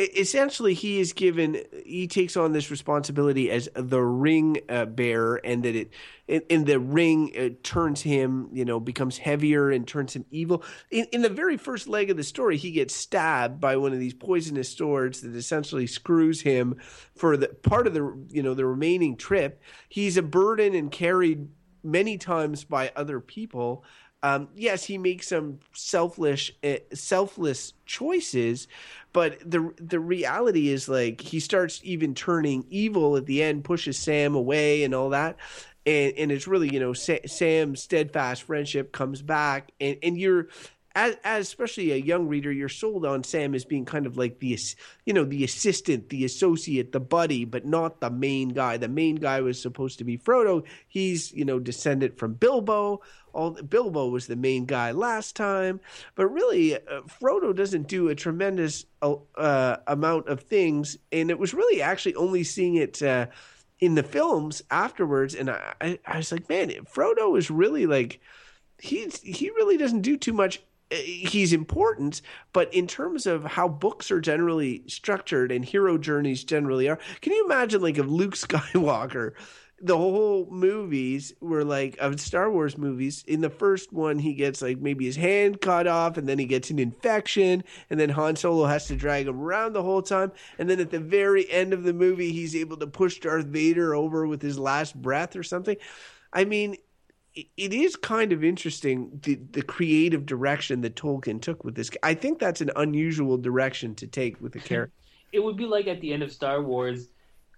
essentially he is given he takes on this responsibility as the ring uh, bearer and that it in, in the ring it turns him you know becomes heavier and turns him evil. In, in the very first leg of the story he gets stabbed by one of these poisonous swords that essentially screws him for the part of the you know the remaining trip. He's a burden and carried many times by other people um, yes, he makes some selfless, uh, selfless choices, but the the reality is like he starts even turning evil at the end, pushes Sam away and all that, and and it's really you know Sa- Sam's steadfast friendship comes back, and and you're as, as, especially a young reader, you're sold on Sam as being kind of like the, you know, the assistant, the associate, the buddy, but not the main guy. The main guy was supposed to be Frodo. He's, you know, descendant from Bilbo all Bilbo was the main guy last time, but really uh, Frodo doesn't do a tremendous uh, uh, amount of things, and it was really actually only seeing it uh, in the films afterwards, and I, I, I was like, man, Frodo is really like he's he really doesn't do too much Uh, he's important, but in terms of how books are generally structured and hero journeys generally are, can you imagine like if Luke (laughs) Skywalker the whole movies were like of Star Wars movies. In the first one, he gets like maybe his hand cut off, and then he gets an infection, and then Han Solo has to drag him around the whole time. And then at the very end of the movie, he's able to push Darth Vader over with his last breath or something. I mean, it is kind of interesting the, the creative direction that Tolkien took with this. I think that's an unusual direction to take with the character. (laughs) It would be like at the end of Star Wars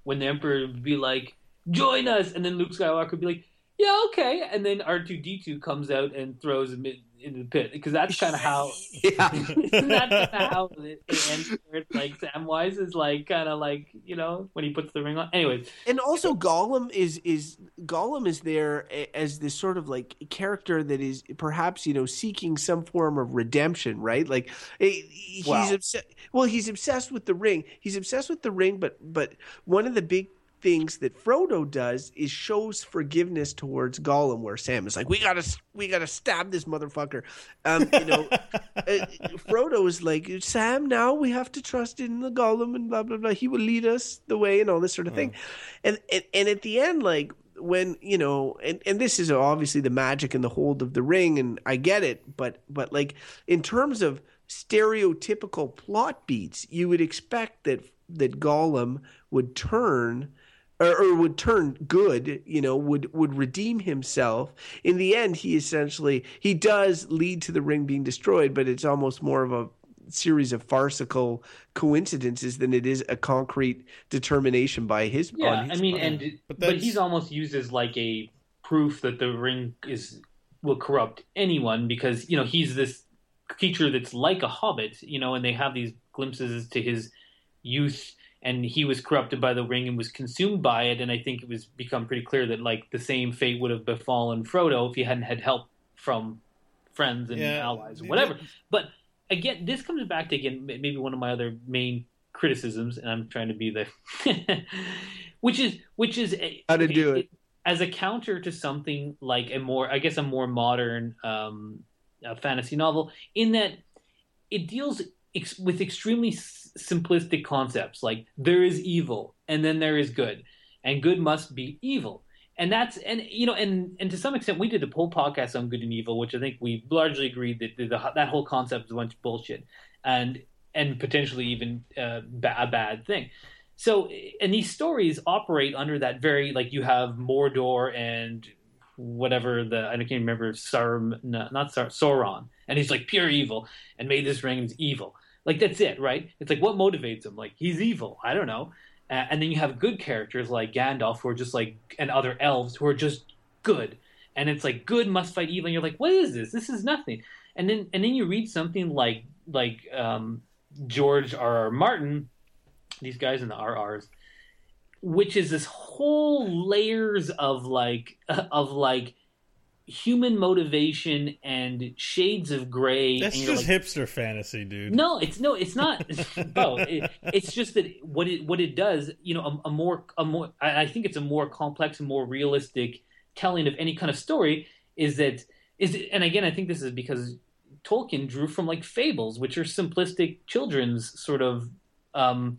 when the Emperor would be like, join us. And then Luke Skywalker would be like, yeah, okay. And then R2D2 comes out and throws him into the pit because that's kind of how. (laughs) yeah, (laughs) that's kind of how it, it ends. Where it's like Samwise is like kind of like you know when he puts the ring on. Anyways, and also Gollum is is Gollum is there as this sort of like character that is perhaps you know seeking some form of redemption, right? Like eh, he's wow. obsessed. Well, he's obsessed with the ring. He's obsessed with the ring, but but one of the big things that Frodo does is shows forgiveness towards Gollum, where Sam is like, "We gotta, we gotta stab this motherfucker." Um, you know, (laughs) uh, Frodo is like, "Sam, now we have to trust in the Gollum and blah blah blah. He will lead us the way and all this sort of thing." And, and and at the end, like when you know, and and this is obviously the magic and the hold of the ring, and I get it, but but like in terms of stereotypical plot beats, you would expect that that Gollum would turn or, or, would turn good, you know, would would redeem himself. In the end, he essentially he does lead to the ring being destroyed, but it's almost more of a series of farcical coincidences than it is a concrete determination by his. Yeah, his I mean, and but, but he's almost used as like a proof that the ring is will corrupt anyone because you know he's this creature that's like a hobbit, you know, and they have these glimpses to his youth and he was corrupted by the ring and was consumed by it. And I think it was become pretty clear that like the same fate would have befallen Frodo if he hadn't had help from friends and yeah, allies or whatever. But again, this comes back to again maybe one of my other main criticisms, and I'm trying to be the, (laughs) which is which is a, how to do it as a counter to something like a more I guess a more modern um, fantasy novel in that it deals ex- with extremely s- simplistic concepts like there is evil and then there is good and good must be evil and that's and you know and and to some extent we did a whole podcast on good and evil which i think we largely agreed that the, the, that whole concept is a bunch of bullshit and and potentially even uh, ba- a bad thing so and these stories operate under that very like you have mordor and whatever the I can't remember Sarum no, not Sar, Sauron, and he's like pure evil and made this ring evil. Like that's it, right? It's like what motivates him? Like he's evil. I don't know. And then you have good characters like Gandalf who are just like and other elves who are just good. And it's like good must fight evil. And you're like, what is this? This is nothing. And then and then you read something like like um, George R. R. Martin, these guys in the RRs, which is this whole layers of like (laughs) of like human motivation and shades of gray. That's just like, hipster fantasy, dude. No, it's no, it's not. (laughs) no, it, it's just that what it what it does, you know, a, a more a more. I, I think it's a more complex and more realistic telling of any kind of story. Is that is and again, I think this is because Tolkien drew from like fables, which are simplistic children's sort of um,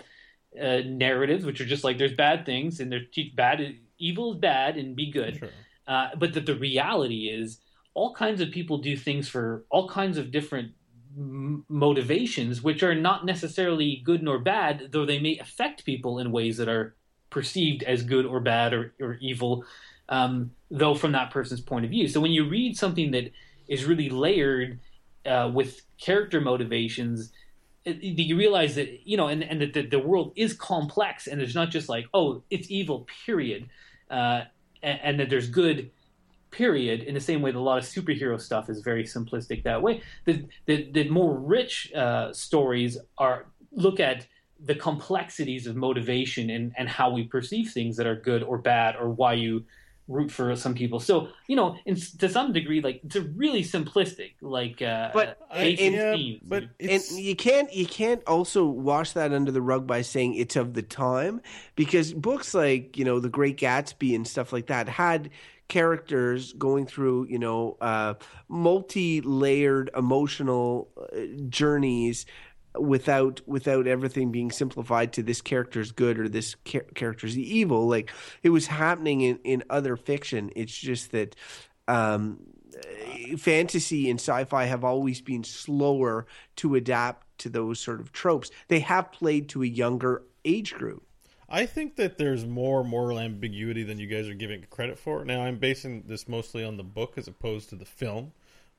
uh, narratives, which are just like there's bad things and there's bad, evil is bad and be good. Sure. Uh, but that the reality is all kinds of people do things for all kinds of different m- motivations, which are not necessarily good nor bad, though they may affect people in ways that are perceived as good or bad or, or evil, um, though from that person's point of view. So when you read something that is really layered uh, with character motivations, you realize that you know, and and that the, the, world is complex, and it's not just like oh, it's evil, period, uh, and, and, that there's good, period. In the same way, that a lot of superhero stuff is very simplistic that way. The the, the more rich uh, stories are look at the complexities of motivation and and how we perceive things that are good or bad, or why you root for some people. So you know, in, to some degree, like it's a really simplistic, like uh, but and, yeah, but and you can't you can't also wash that under the rug by saying it's of the time because books like you know The Great Gatsby and stuff like that had characters going through you know uh, multi-layered emotional uh, journeys without without everything being simplified to this character's good or this char- character's evil. Like it was happening in in other fiction. It's just that um, fantasy and sci-fi have always been slower to adapt to those sort of tropes. They have played to a younger age group. I think that there's more moral ambiguity than you guys are giving credit for. Now, I'm basing this mostly on the book as opposed to the film,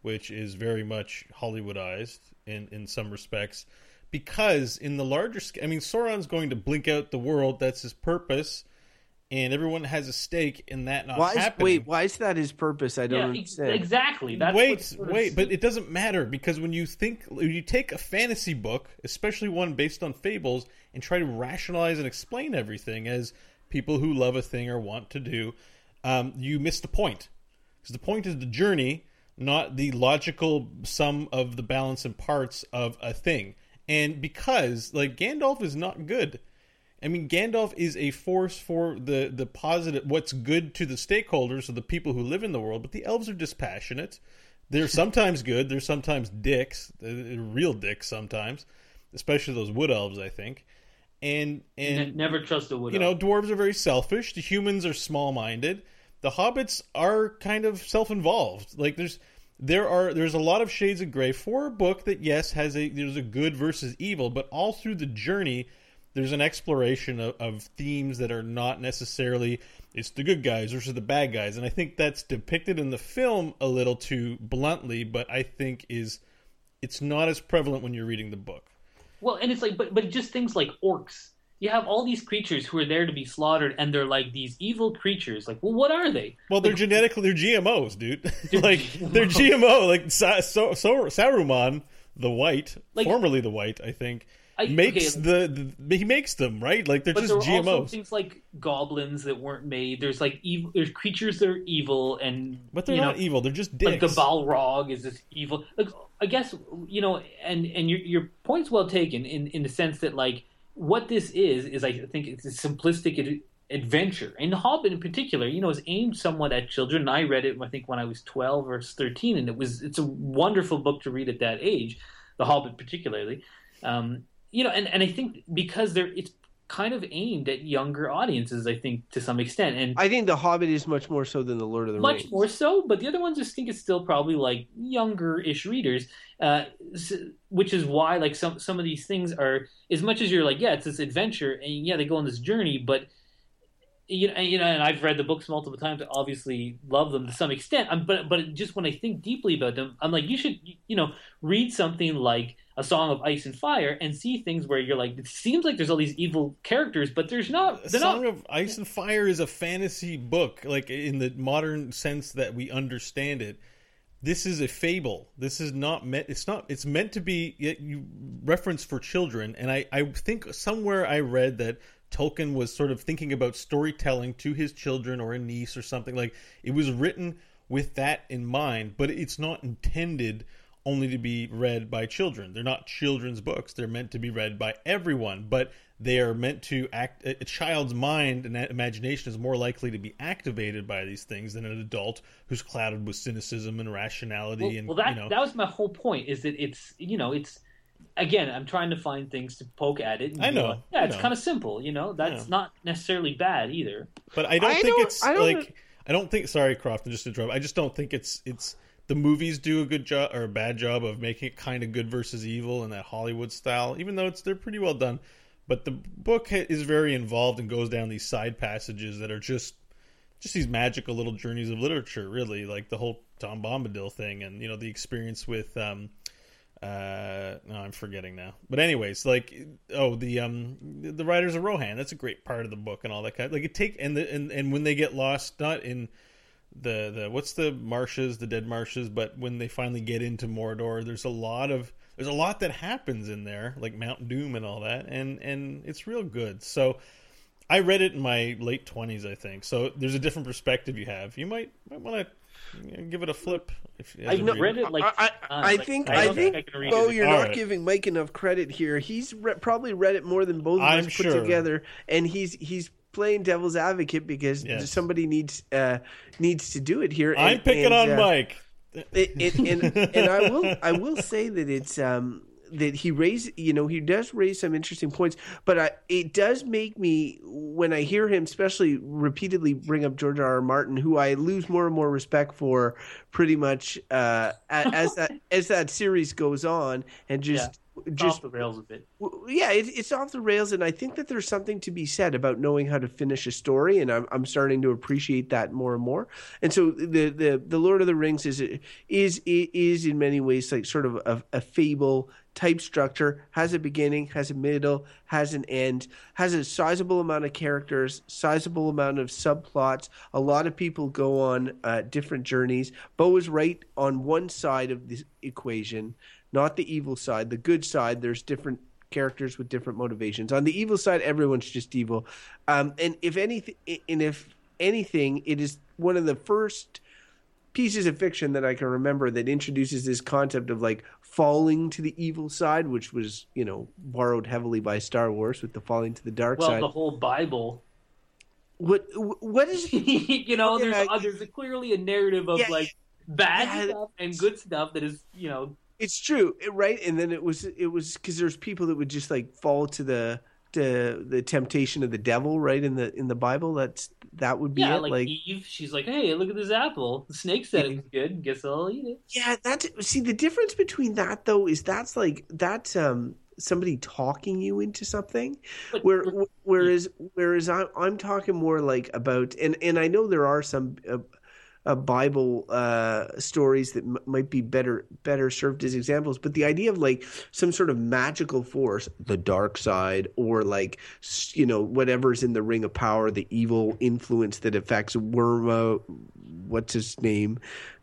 which is very much Hollywoodized in in some respects because in the larger scale, I mean, Sauron's going to blink out the world. That's his purpose, and everyone has a stake in that not why is, happening. Wait, why is that his purpose? I don't yeah, understand. Exactly. That's wait, wait, but it doesn't matter because when you think, when you take a fantasy book, especially one based on fables, and try to rationalize and explain everything as people who love a thing or want to do, um, you miss the point. Because the point is the journey, not the logical sum of the balance and parts of a thing and because like Gandalf is not good. I mean, Gandalf is a force for the the positive, what's good to the stakeholders, or the people who live in the world. But the elves are dispassionate. They're sometimes good. They're sometimes dicks. They're real dicks sometimes, especially those wood elves. I think. And and never trust a wood. You know, dwarves are very selfish. The humans are small minded. The hobbits are kind of self involved. Like there's there are there's a lot of shades of gray for a book that yes has a there's a good versus evil, but all through the journey there's an exploration of, of themes that are not necessarily it's the good guys versus the bad guys, and I think that's depicted in the film a little too bluntly, but I think is it's not as prevalent when you're reading the book. Well, and it's like, but but just things like orcs you have all these creatures who are there to be slaughtered, and they're like these evil creatures. Like, well, what are they? Well, they're like, genetically they're GMOs, dude. They're (laughs) like GMO. they're GMO. Like so, so, Saruman, the White, like, formerly the White, I think. I, makes okay, the, the, he makes them right like they're just there GMOs. things like goblins that weren't made. There's like evil. There's creatures that are evil and but they're not know, evil. They're just dicks. like the Balrog is this evil. Like I guess you know, and and your your point's well taken in in the sense that like what this is is I think it's a simplistic adventure. And The Hobbit in particular, you know, is aimed somewhat at children. I read it I think when I was 12 or 13 and it was it's a wonderful book to read at that age, The Hobbit particularly. Um, you know, and, and I think because there it's kind of aimed at younger audiences, I think, to some extent. And I think The Hobbit is much more so than The Lord of the much Rings. Much more so, but the other ones just think it's still probably like younger-ish readers, uh, which is why like some some of these things are as much as you're like, yeah, it's this adventure, and yeah, they go on this journey, but you know, and, you know, and I've read the books multiple times. I obviously love them to some extent. I'm, but but just when I think deeply about them, I'm like, you should you know read something like a Song of Ice and Fire and see things where you're like, it seems like there's all these evil characters, but there's not. They're Song not. of Ice and Fire is a fantasy book, like in the modern sense that we understand it. This is a fable. This is not meant. It's not. It's meant to be. You reference for children, and I, I think somewhere I read that Tolkien was sort of thinking about storytelling to his children or a niece or something. Like it was written with that in mind, but it's not intended only to be read by children. They're not children's books. They're meant to be read by everyone, but they are meant to act. A child's mind and imagination is more likely to be activated by these things than an adult who's clouded with cynicism and rationality. Well, and well, that you know, that was my whole point. Is that it's you know it's again I'm trying to find things to poke at it. and I know, like, yeah, I it's know. kind of simple. You know, that's Yeah. not necessarily bad either. But I don't I think don't- it's I don't- like I don't think. Sorry, Crofton, just to interrupt. I just don't think it's it's the movies do a good job or a bad job of making it kind of good versus evil in that Hollywood style. Even though it's they're pretty well done, but the book is very involved and goes down these side passages that are just just these magical little journeys of literature. Really, like the whole Tom Bombadil thing, and you know the experience with. um uh no i'm forgetting now but anyways like oh the um the riders of rohan that's a great part of the book and all that kind like it take and the and, and when they get lost not in the the what's the marshes the dead marshes but when they finally get into mordor there's a lot of there's a lot that happens in there like mount doom and all that and and it's real good so i read it in my late 20s i think so there's a different perspective you have you might might want to give it a flip if I've a not read it like I, I, times. I Like, think I I don't think I can read oh you're All not right. giving Mike enough credit here. He's re- probably read it more than both of I'm us put sure. together, and he's he's playing devil's advocate because Yes. somebody needs uh, needs to do it here. i'm picking and, on uh, mike it, it, and, (laughs) and I will I will say that it's um that he raised you know he does raise some interesting points, but I, it does make me when I hear him especially repeatedly bring up George R. R. Martin, who I lose more and more respect for, pretty much uh, as that as that series goes on, and just It's just off the rails a bit. yeah, it, it's off the rails, and I think that there's something to be said about knowing how to finish a story, and I'm I'm starting to appreciate that more and more. And so the the the Lord of the Rings is is is in many ways like sort of a, a fable type structure has a beginning has a middle has an end has a sizable amount of characters sizable amount of subplots a lot of people go on uh, different journeys Beau is right on one side of the equation not the evil side the good side there's different characters with different motivations on the evil side everyone's just evil um, and if anything and if anything it is one of the first pieces of fiction that I can remember that introduces this concept of like falling to the evil side, which was you know borrowed heavily by Star Wars with the falling to the dark Well, side. Well, the whole Bible. What what is (laughs) you know, there's I- there's a, clearly a narrative of Yeah, like bad yeah. stuff and good stuff that is you know It's true, right? And then it was it was because there's people that would just like fall to the to the temptation of the devil, right? In the in the Bible, that's that would be yeah it. like, Like, Eve. She's like, hey, look at this apple. The snake said it was good. Guess I'll eat it. yeah, that's see the difference between that though is that's like that's um somebody talking you into something But- where whereas whereas I, I'm talking more like about and and I know there are some uh, uh, Bible uh, stories that m- might be better better served as examples, but the idea of like some sort of magical force, the dark side, or like you know whatever's in the Ring of Power, the evil influence that affects Worma, what's his name,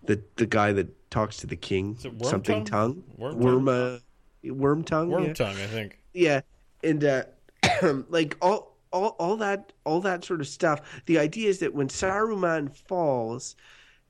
the the guy that talks to the king, something Wormtongue? tongue, Worm Worma, worm tongue, worm yeah. Tongue i think. Yeah and uh (clears throat) like all all all that all that sort of stuff. The idea is that when saruman falls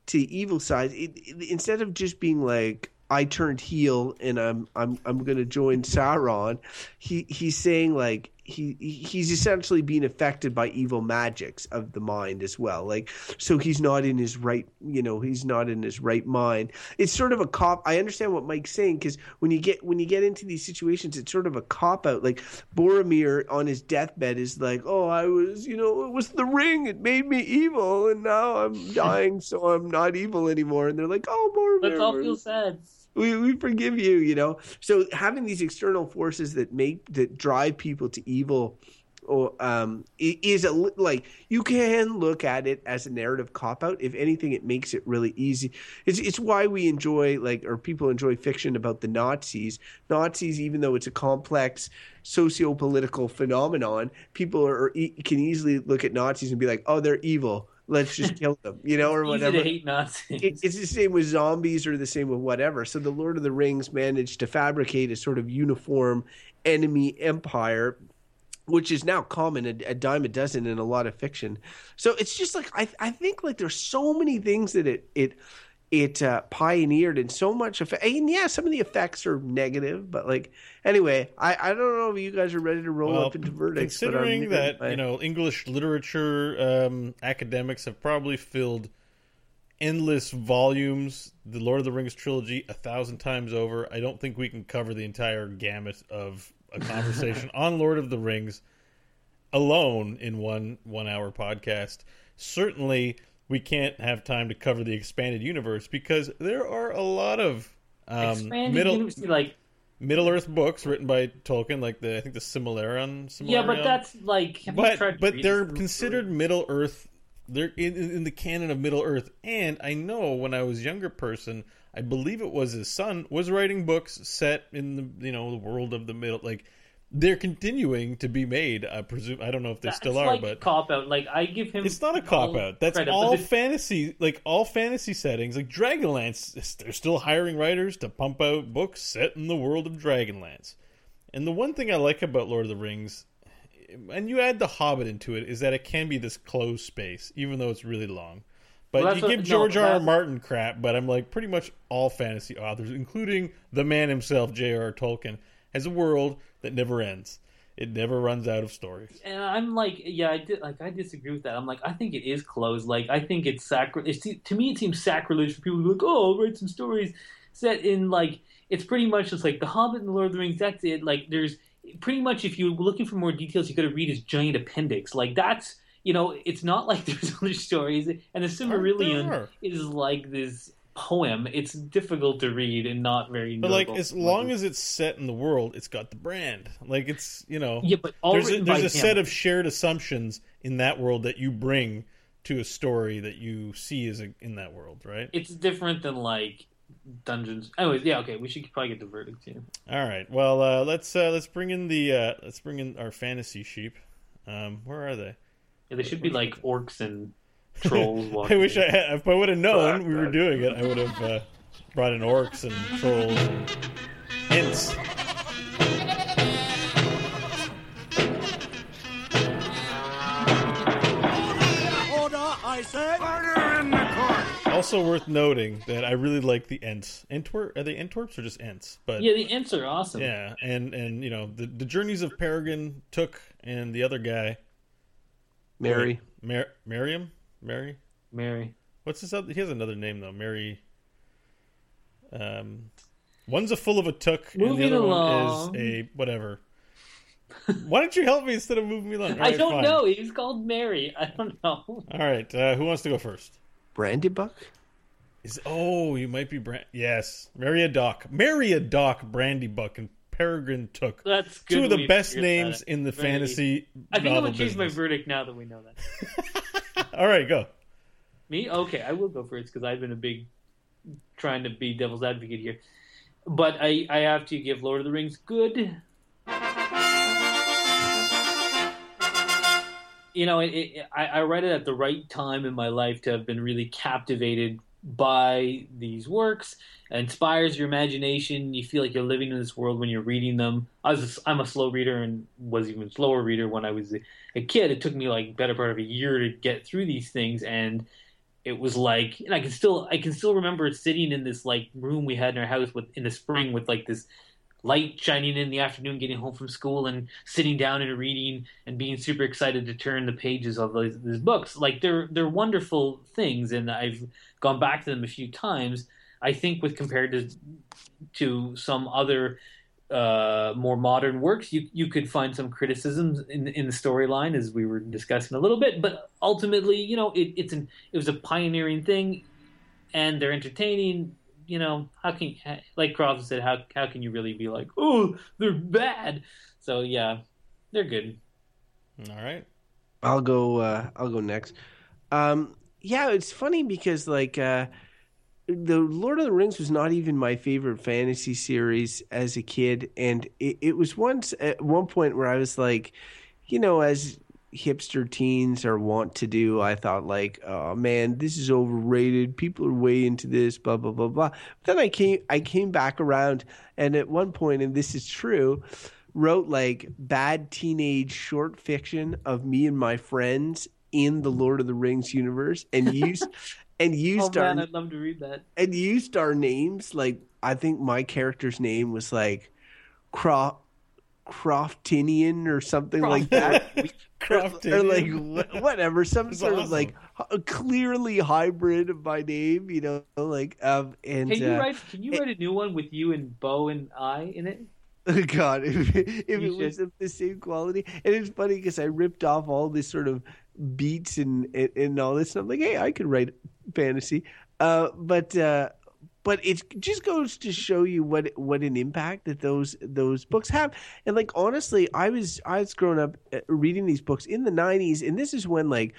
to evil side it, it- instead of just being like i turned heel and i'm i'm i'm going to join sauron he he's saying like he he's essentially being affected by evil magics of the mind as well. Like so he's not in his right you know he's not in his right mind. It's sort of a cop i understand what mike's saying because when you get when you get into these situations it's sort of a cop out. Like boromir on his deathbed is like oh i was you know it was the ring it made me evil and now i'm dying so i'm not evil anymore. And they're like oh boromir Let's all feel sad. We, we forgive you you know so having these external forces that make that drive people to evil or, um, is a like you can look at it as a narrative cop out. If anything, it makes it really easy. It's it's why we enjoy like or people enjoy fiction about the Nazis. Nazis, even though it's a complex socio-political phenomenon, people are, are can easily look at Nazis and be like, oh, they're evil. Let's just kill them, you know, or whatever hate Nazis. it, it's the same with zombies or the same with whatever. So the Lord of the Rings managed to fabricate a sort of uniform enemy empire, which is now common a, a dime a dozen in a lot of fiction. So it's just like I I think like there's so many things that it it it uh, pioneered in so much effect. And yeah, some of the effects are negative, but like anyway, I I don't know if you guys are ready to roll Well, up into verdicts. considering that you know English literature um, academics have probably filled endless volumes, the Lord of the Rings trilogy, a thousand times over. I don't think we can cover the entire gamut of a (laughs) conversation on Lord of the Rings alone in one one hour podcast. Certainly, we can't have time to cover the expanded universe because there are a lot of um, Expanded middle universe, like Middle Earth books written by Tolkien, like the I think the Silmarillion. yeah, but that's like but but they're considered Middle Earth. They're in, in the canon of Middle Earth, and I know when I was a younger person, I believe it was his son was writing books set in the you know the world of the middle. Like they're continuing to be made. I presume I don't know if they That's still are, like but cop out. Like I give him. it's not a cop out. That's credit, all fantasy, like all fantasy settings. Like Dragonlance, they're still hiring writers to pump out books set in the world of Dragonlance. And the one thing I like about Lord of the Rings, and you add the Hobbit into it, is that it can be this closed space, even though it's really long. But Well, you give what- George no, R. R. Martin crap, but I'm like pretty much all fantasy authors, including the man himself, J.R.R. Tolkien, has a world that never ends. It never runs out of stories. and I'm like, yeah, I did. Like, I disagree with that. I'm like, I think it is closed. Like, I think it's sacri. It's, to me, it seems sacrilege for people to be like, oh, I'll write some stories set in like. It's pretty much just like The Hobbit and The Lord of the Rings. That's it. Like, there's pretty much if you're looking for more details, you got to read his giant appendix. Like, that's you know, it's not like (laughs) there's other stories. And the Silmarillion is like this poem. It's difficult to read and not very. But like, as long as it's set in the world, it's got the brand. Like it's you know, yeah, but all there's a, there's a set of shared assumptions in that world that you bring to a story that you see as a, in that world, right? it's different than like dungeons. Anyways, yeah, okay, we should probably get the verdict here. All right. Well, uh, let's uh, let's bring in the uh, let's bring in our fantasy sheep. Um, where are they? Yeah, they should be like orcs and trolls. (laughs) walking I wish I had, if I would have known we were doing it, I would have uh, brought in orcs and trolls and hints. Order, I say. Order in the court. Also worth noting that I really like the Ents. Antwerp are they Antwerps or just Ents? But Yeah, the Ents are awesome. Yeah, and and you know the the journeys of Peregrine Took and the other guy Merry. Mar- Miriam, Merry. Merry. What's his other? He has another name though. Merry. Um, one's a full of a took, and the other along. one is a whatever. Why don't you help me instead of moving me along? All I right, don't fine. know. He's called Merry. I don't know. All right, uh, who wants to go first? Brandybuck? Is oh, you might be Brand. Yes, Meriadoc, Mary a Doc, Brandybuck, and Peregrine Took. That's good. Two of the we best figured that names out. in the Very- fantasy I think I'm novel gonna change my business. verdict now that we know that. (laughs) (laughs) All right, go. Me? Okay, I will go first because I've been a big trying to be devil's advocate here. But I, I have to give Lord of the Rings good. You know, it, it, I, I read it at the right time in my life to have been really captivated by these works. Inspires your imagination. You feel like you're living in this world when you're reading them. I was a, I'm a slow reader and was even slower reader when I was a, a kid. It took me like better part of a year to get through these things, and it was like and I can still I can still remember sitting in this like room we had in our house with in the spring with like this light shining in the afternoon getting home from school and sitting down and reading and being super excited to turn the pages of these, these books like they're they're wonderful things and I've gone back to them a few times I think with compared to to some other uh, more modern works, you you could find some criticisms in in the storyline as we were discussing a little bit. But ultimately, you know, it, it's an it was a pioneering thing, and they're entertaining. You know, how can like Croft said, how how can you really be like, oh, they're bad? So yeah, they're good. All right. I'll go. Uh, I'll go next. Um, yeah, it's funny because like uh, the Lord of the Rings was not even my favorite fantasy series as a kid, and it, it was once at one point where I was like, you know, as hipster teens are want to do, I thought like, oh man, this is overrated. People are way into this, blah blah blah blah. But then I came, I came back around, and at one point, and this is true wrote like bad teenage short fiction of me and my friends in the Lord of the Rings universe and (laughs) used and used oh our man, I'd love to read that. and used our names like I think my character's name was like Cro- Croftinian or something like that. Crofton. (laughs) or like whatever, some That's sort of like h- clearly hybrid by name, you know, like um and Can you uh, write? Can you write a new one with you and Beau and I in it? (laughs) God, if, if You it was of the same quality, and it's funny because I ripped off all this sort of beats and, and and all this stuff. Like, hey, I could write fantasy, uh, but uh, but it just goes to show you what what an impact that those those books have. And like honestly, I was I was growing up uh, reading these books in the '90s, and this is when like.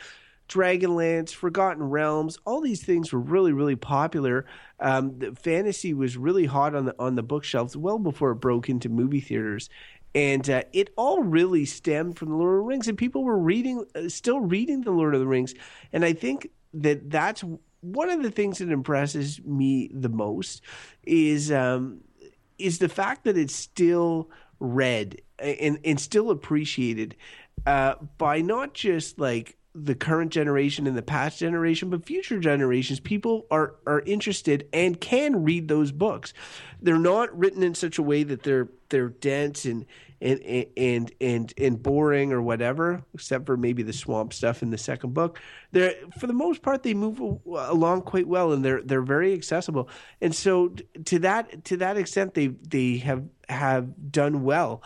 Dragonlance, Forgotten Realms, all these things were really, really popular. Um, the fantasy was really hot on the on the bookshelves well before it broke into movie theaters, and uh, it all really stemmed from the Lord of the Rings, and people were reading, uh, still reading the Lord of the Rings, and I think that that's one of the things that impresses me the most is um, is the fact that it's still read and and still appreciated uh, by not just like the current generation and the past generation, but future generations. People are are interested and can read those books. They're not written in such a way that they're they're dense and and and and and boring or whatever, except for maybe the swamp stuff in the second book. They're for the most part they move along quite well and they're they're very accessible. And so to that to that extent they they have have done well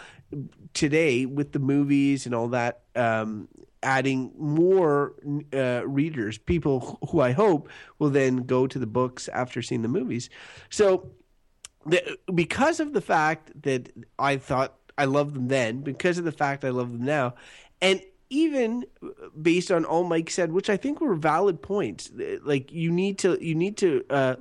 today with the movies and all that um, adding more uh, readers people who i hope will then go to the books after seeing the movies so the, because of the fact that i thought i loved them then because of the fact i love them now and even based on all mike said which i think were valid points like you need to you need to uh,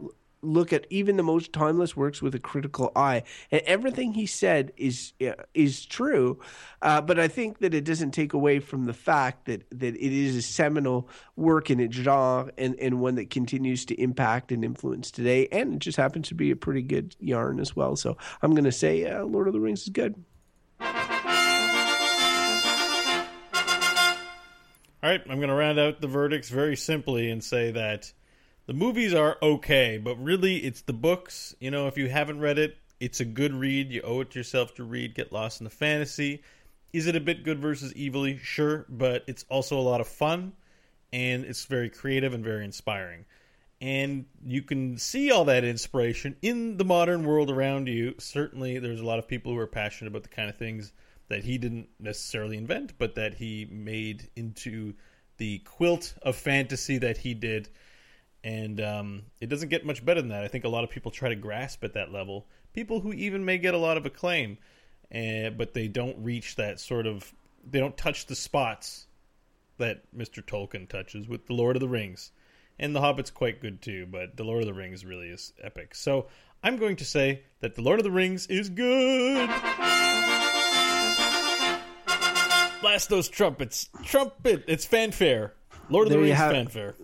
look at even the most timeless works with a critical eye, and everything he said is uh, is true. Uh, but I think that it doesn't take away from the fact that that it is a seminal work in its genre and and one that continues to impact and influence today. And it just happens to be a pretty good yarn as well. So I'm going to say uh, Lord of the Rings is good. All right, I'm going to round out the verdicts very simply and say that the movies are okay, but really it's the books. You know, if you haven't read it, it's a good read. You owe it to yourself to read, get lost in the fantasy. Is it a bit good versus evilly? Sure, but it's also a lot of fun and it's very creative and very inspiring. And you can see all that inspiration in the modern world around you. Certainly, there's a lot of people who are passionate about the kind of things that he didn't necessarily invent, but that he made into the quilt of fantasy that he did. And um, it doesn't get much better than that. I think a lot of people try to grasp at that level. People who even may get a lot of acclaim, uh, but they don't reach that sort of. They don't touch the spots that Mr. Tolkien touches with The Lord of the Rings. And The Hobbit's quite good too, but The Lord of the Rings really is epic. So I'm going to say that The Lord of the Rings is good. Blast those trumpets. Trumpet. It's fanfare. Lord of There the Rings have- fanfare.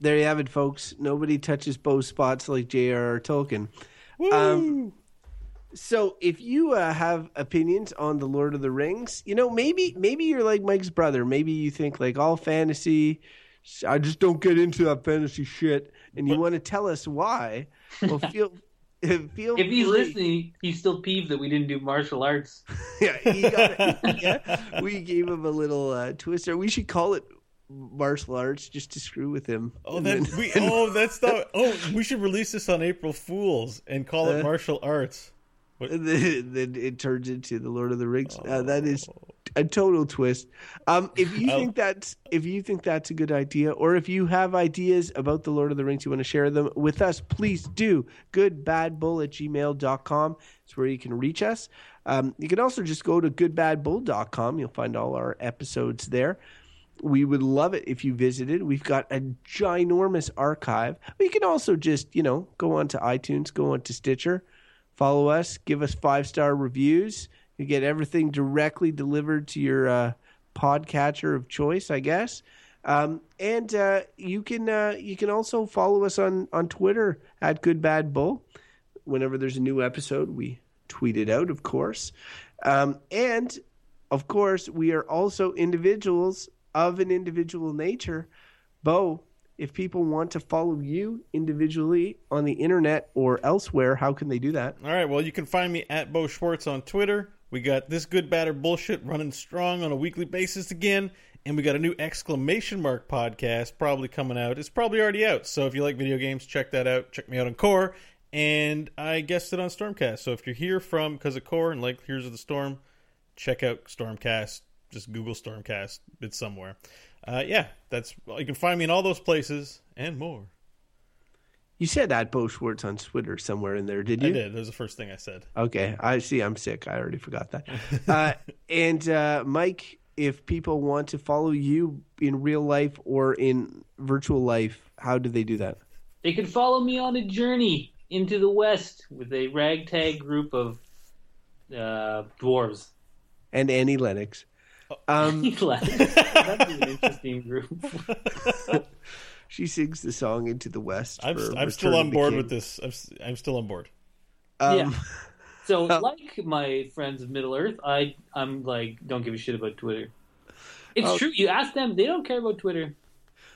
There you have it, folks. Nobody touches both spots like J.R.R. Tolkien. Woo! Um, So if you uh, have opinions on the Lord of the Rings, you know maybe maybe you're like Mike's brother. Maybe you think like all fantasy. I just don't get into that fantasy shit, and you want to tell us why. Well, (laughs) feel feel If he's free. listening, he's still peeved that we didn't do martial arts. (laughs) yeah, got, (laughs) yeah, we gave him a little uh, twister. We should call it martial arts just to screw with him. Oh, And that's then- we. (laughs) Oh, that's not. Oh, we should release this on April Fools and call it Uh, martial arts. (laughs) then then it turns into the Lord of the Rings. Uh, that is a total twist. Um, if you Oh. think that's if you think that's a good idea, or if you have ideas about the Lord of the Rings, you want to share them with us, please do. Goodbadbull at gmail.com. It's where you can reach us. Um, you can also just go to goodbadbull.com. You'll find all our episodes there. We would love it if you visited. We've got a ginormous archive. But you can also just, you know, go onto iTunes, go on to Stitcher, follow us, give us five star reviews. You get everything directly delivered to your uh, podcatcher of choice, I guess. Um, and uh, you can uh, you can also follow us on on Twitter at Good Bad Bull. Whenever there's a new episode, we tweet it out, of course. Um, and of course, we are also individuals of an individual nature. Beau, if people want to follow you individually on the internet or elsewhere, how can they do that? All right, well, you can find me at Beau Schwartz on Twitter. We got this good, bad, or bullshit running strong on a weekly basis again. And we got a new exclamation mark podcast probably coming out. It's probably already out. So if you like video games, check that out. Check me out on Core. And I guessed it on Stormcast. So if you're here from because of Core and like Heroes of the Storm, check out Stormcast. Just Google Stormcast. It's somewhere. Uh, yeah, that's you can find me in all those places and more. You said at Beau Schwartz on Twitter somewhere in there, did you? I did. That was the first thing I said. Okay, I see. I'm sick. I already forgot that. uh, (laughs) and uh, Mike, if people want to follow you in real life or in virtual life, how do they do that? They can follow me on a journey into the West with a ragtag group of uh, dwarves. And Annie Lennox. Um, (laughs) That's an interesting group. (laughs) she sings the song "Into the West." I'm, for I'm still on board with this. I'm, s- I'm still on board. Um, Yeah. So, Oh. (laughs) like my friends of Middle Earth, I I'm like don't give a shit about Twitter. It's Oh. true. You ask them, they don't care about Twitter.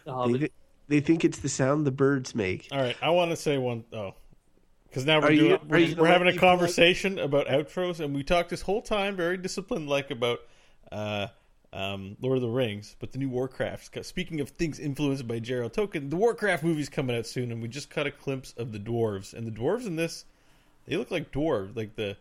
The They, they think it's the sound the birds make. All right, I want to say one. Oh, because now we're Are you- we're, we're having a people, like- conversation about outros, and we talked this whole time very disciplined, like about uh, um, Lord of the Rings, but the new Warcraft. 'Cause Speaking of things influenced by Gerald Tolkien, the Warcraft movie's coming out soon, and we just caught a glimpse of the dwarves, and the dwarves in this, they look like dwarves, like the.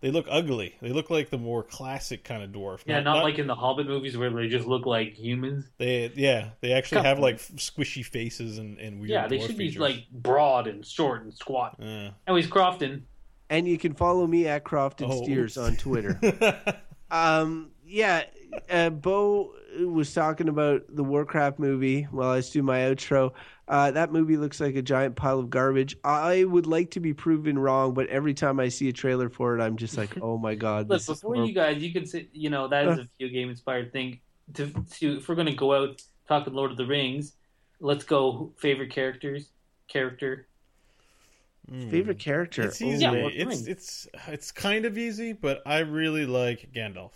They look ugly. They look like the more classic kind of dwarf. yeah, not, like in the Hobbit movies where they just look like humans. they. Yeah, they actually Come have on. like squishy faces and, and weird. Yeah, they dwarf should be like broad and short and squat. Uh, Anyways, Crofton. And you can follow me at Crofton Oh, Steers on Twitter. (laughs) um, yeah, uh, Beau was talking about the Warcraft movie while I was doing my outro. Uh, that movie looks like a giant pile of garbage. I would like to be proven wrong, but every time I see a trailer for it, I'm just like, (laughs) oh my god, Look, this before horrible. you guys, you can say, you know, that is a video game inspired thing. To, to if we're gonna go out talking Lord of the Rings, let's go favorite characters. Character. favorite character. It's Oh, easy. Yeah, Lord of the it's it's it's kind of easy, but I really like Gandalf.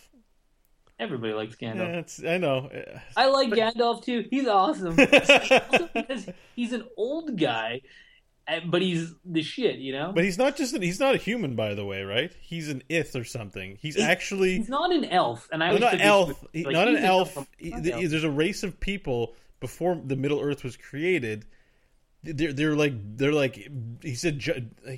Everybody likes Gandalf. Yeah, it's I know. I like Gandalf too. He's awesome. (laughs) because he's an old guy, uh, but he's the shit. You know. but he's not just an, he's not a human, by the way, right? He's an ith or something. He's He's- actually He's not an elf, and I no, not elf. He- like, not an elf. Elf. There's a race of people before the Middle Earth was created. They're they're like they're like he said.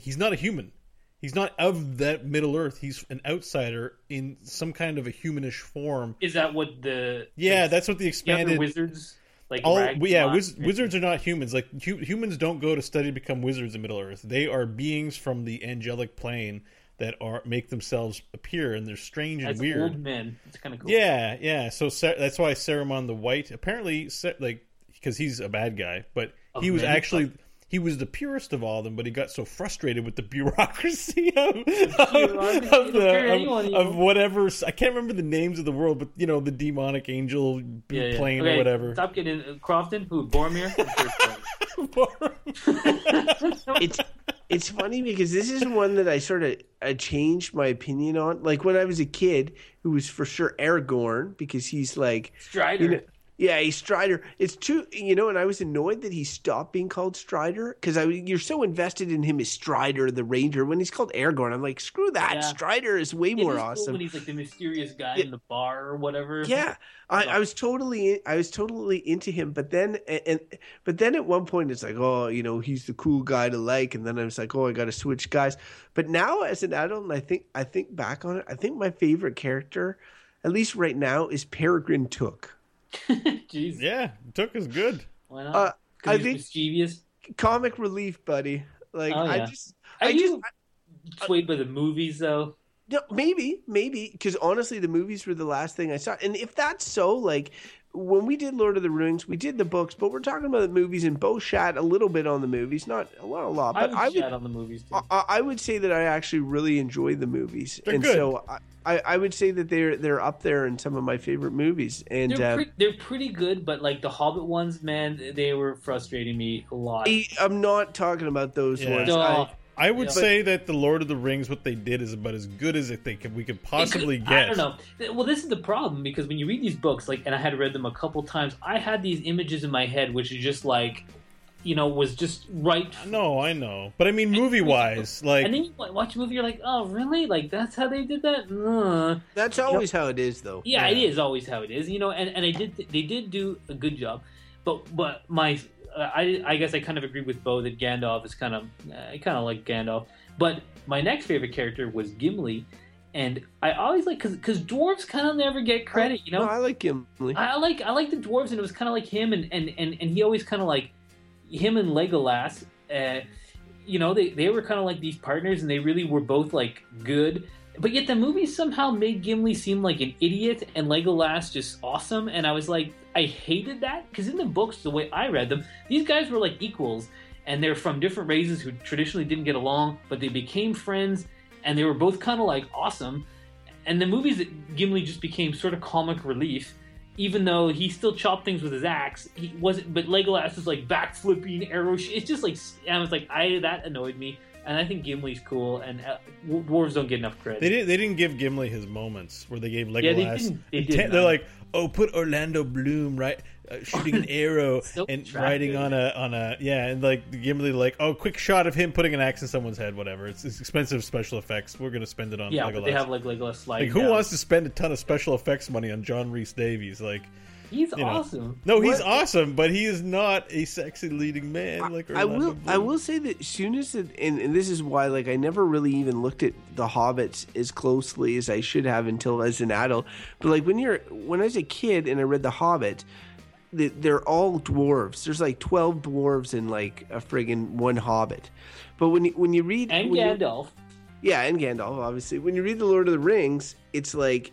He's not a human. He's not of that Middle Earth. He's an outsider in some kind of a humanish form. Is that what the Yeah, like, that's what the expanded wizards like? all yeah wiz- wizards are not humans like hu- humans don't go to study to become wizards in middle earth they are beings from the angelic plane that are make themselves appear and they're strange and weird old men. It's kind of cool. yeah yeah so that's why Saruman the white apparently like because he's a bad guy but Of he was actually he was the purest of all of them, but he got so frustrated with the (laughs) bureaucracy of, of, bureaucracy, of, it'll the, of, of whatever. I can't remember the names of the world, but you know the demonic angel Yeah, yeah. plane Okay, or whatever. Stop getting uh, Crofton. Who Boromir? (laughs) (laughs) it's it's funny because this is one that I sort of I changed my opinion on. Like when I was a kid, who was for sure Aragorn because he's like Strider. you know, Yeah, he's Strider. It's too, you know, and I was annoyed that he stopped being called Strider because I you're so invested in him as Strider the Ranger. When he's called Aragorn, I'm like, screw that. Yeah. Strider is way It more is cool awesome. when he's like the mysterious guy Yeah. in the bar or whatever. Yeah, I, (laughs) I was totally, I was totally into him. But then, and but then at one point, it's like, oh, you know, he's the cool guy to like. And then I was like, oh, I got to switch guys. But now, as an adult, and I think, I think back on it, I think my favorite character, at least right now, is Peregrine Took. (laughs) Jeez. Yeah, Took is good. Why not? Uh, 'Cause I he's think- mischievous. Comic relief, buddy. Like Oh, I just, Are I just, you swayed by the movies though? No, maybe, maybe because honestly, the movies were the last thing I saw. And if that's so, like when we did Lord of the Rings, we did the books, but we're talking about the movies, and Beau shat a little bit on the movies, not a lot, a lot, I but would I would, on the movies too. I, I would say that I actually really enjoy the movies, They're and good. so I, I, I would say that they're they're up there in some of my favorite movies. And they're, uh, they're pretty good, but like the Hobbit ones, man, they were frustrating me a lot. I, I'm not talking about those Yeah. ones. No, I, I would Yeah. say that the Lord of the Rings, what they did, is about as good as it they could we could possibly could- get. I don't know. Well, this is the problem because when you read these books, like, and I had read them a couple times, I had these images in my head, which is just like, you know, was just right. No, I know, but I mean, movie wise, (laughs) like and then you watch a movie, you're like, oh, really? Like that's how they did that? Uh. that's always how it is, though. Yeah, it Yeah. is always how it is, you know. And, and I did they did do a good job, but but my I I guess I kind of agree with Beau that Gandalf is kind of I kind of like Gandalf, but my next favorite character was Gimli, and I always like because because dwarves kind of never get credit, you know. No, I like Gimli. I, I like I like the dwarves, and it was kind of like him, and and and, and he always kind of like him and Legolas. Uh, you know, they they were kind of like these partners, and they really were both like good. But yet the movie somehow made Gimli seem like an idiot, and Legolas just awesome. And I was like, I hated that because in the books, the way I read them, these guys were like equals, and they're from different races who traditionally didn't get along, but they became friends, and they were both kind of like awesome. And the movies, Gimli just became sort of comic relief even though he still chopped things with his axe, he wasn't. But Legolas was like backflipping arrow. Sh- it's just like and I was like, I that annoyed me. And I think Gimli's cool, and uh, dwarves don't get enough credit. they didn't they didn't give Gimli his moments where they gave Legolas. Yeah, they didn't- they did te- not. they're like, oh, put Orlando Bloom right. Uh, shooting an (laughs) arrow So and attractive. riding on a on a yeah and like Gimli like oh quick shot of him putting an axe in someone's head whatever it's, it's expensive special effects we're gonna spend it on yeah, Legolas. but they have like Legolas like who down. wants to spend a ton of special effects money on John Rhys-Davies like He's you know. awesome. no he's What- awesome but he is not a sexy leading man like I Orlando will. I will say that as soon as it, and, and this is why, like, I never really even looked at the Hobbits as closely as I should have until as an adult. But like when you're when I was a kid and I read the Hobbit, the, they're all dwarves. There's like twelve dwarves and like a friggin' one Hobbit. But when you, when you read And when Gandalf. yeah, and Gandalf, obviously. When you read The Lord of the Rings, it's like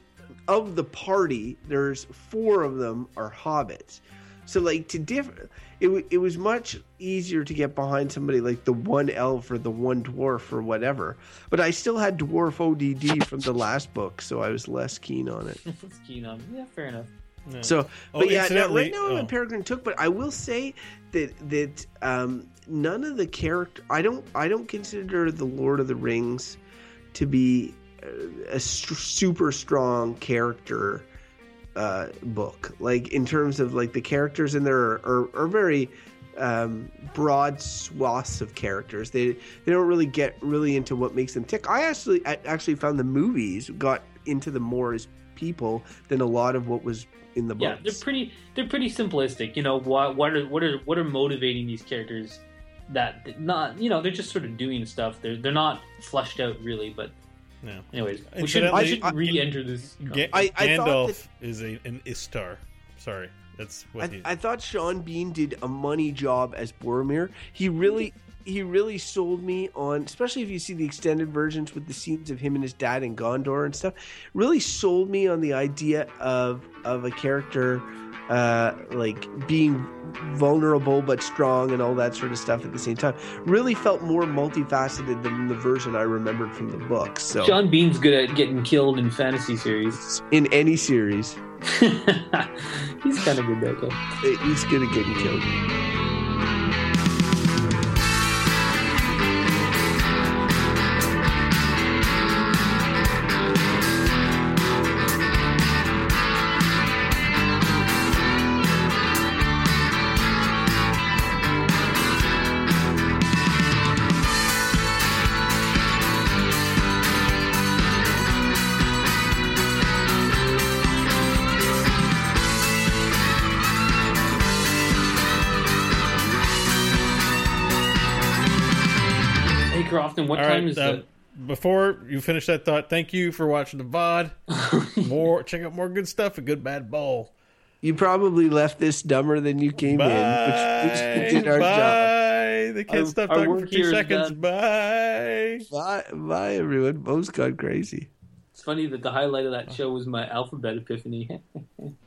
of the party, there's four of them are hobbits. So like to differ, it wa- it was much easier to get behind somebody like the one elf or the one dwarf or whatever. But I still had dwarf ODD from the last book, so I was less keen on it. (laughs) That's keen on. Yeah, fair enough. Yeah. So, Oh, but yeah, now, right now I'm oh. in Peregrine Took, but I will say that that um, none of the character I don't I don't consider the Lord of the Rings to be a st- super strong character uh, book. Like in terms of like the characters in there are, are, are very um, broad swaths of characters. They they don't really get really into what makes them tick. I actually I actually found the movies got into the more as people than a lot of what was in the books. Yeah, they're pretty. They're pretty simplistic. You know, what what are what are what are motivating these characters? That not you know they're just sort of doing stuff. They're they're not fleshed out really. But Yeah. anyways, we should Incidentally, we should I- re-enter this. Ga- I- I thought Gandalf is a an Istar sorry that's what I, he I thought Sean Bean did a money job as Boromir. He really he really sold me on, especially if you see the extended versions with the scenes of him and his dad in Gondor and stuff. Really sold me on the idea of of a character uh, like being vulnerable but strong and all that sort of stuff at the same time. Really felt more multifaceted than the version I remembered from the book. So John Bean's good at getting killed in fantasy series. in any series, (laughs) He's kind of good that he's good at getting killed. Time is um, it? before you finish that thought, thank you for watching the VOD. (laughs) more, check out more good stuff at Good Bad Bull. You probably left this dumber than you came Bye. in, which, which did our job. Bye. They can't Our- stop our talking for two seconds. Bye. Bye, bye, everyone. Beau's gone crazy. It's funny that the highlight of that show was my alphabet epiphany. (laughs)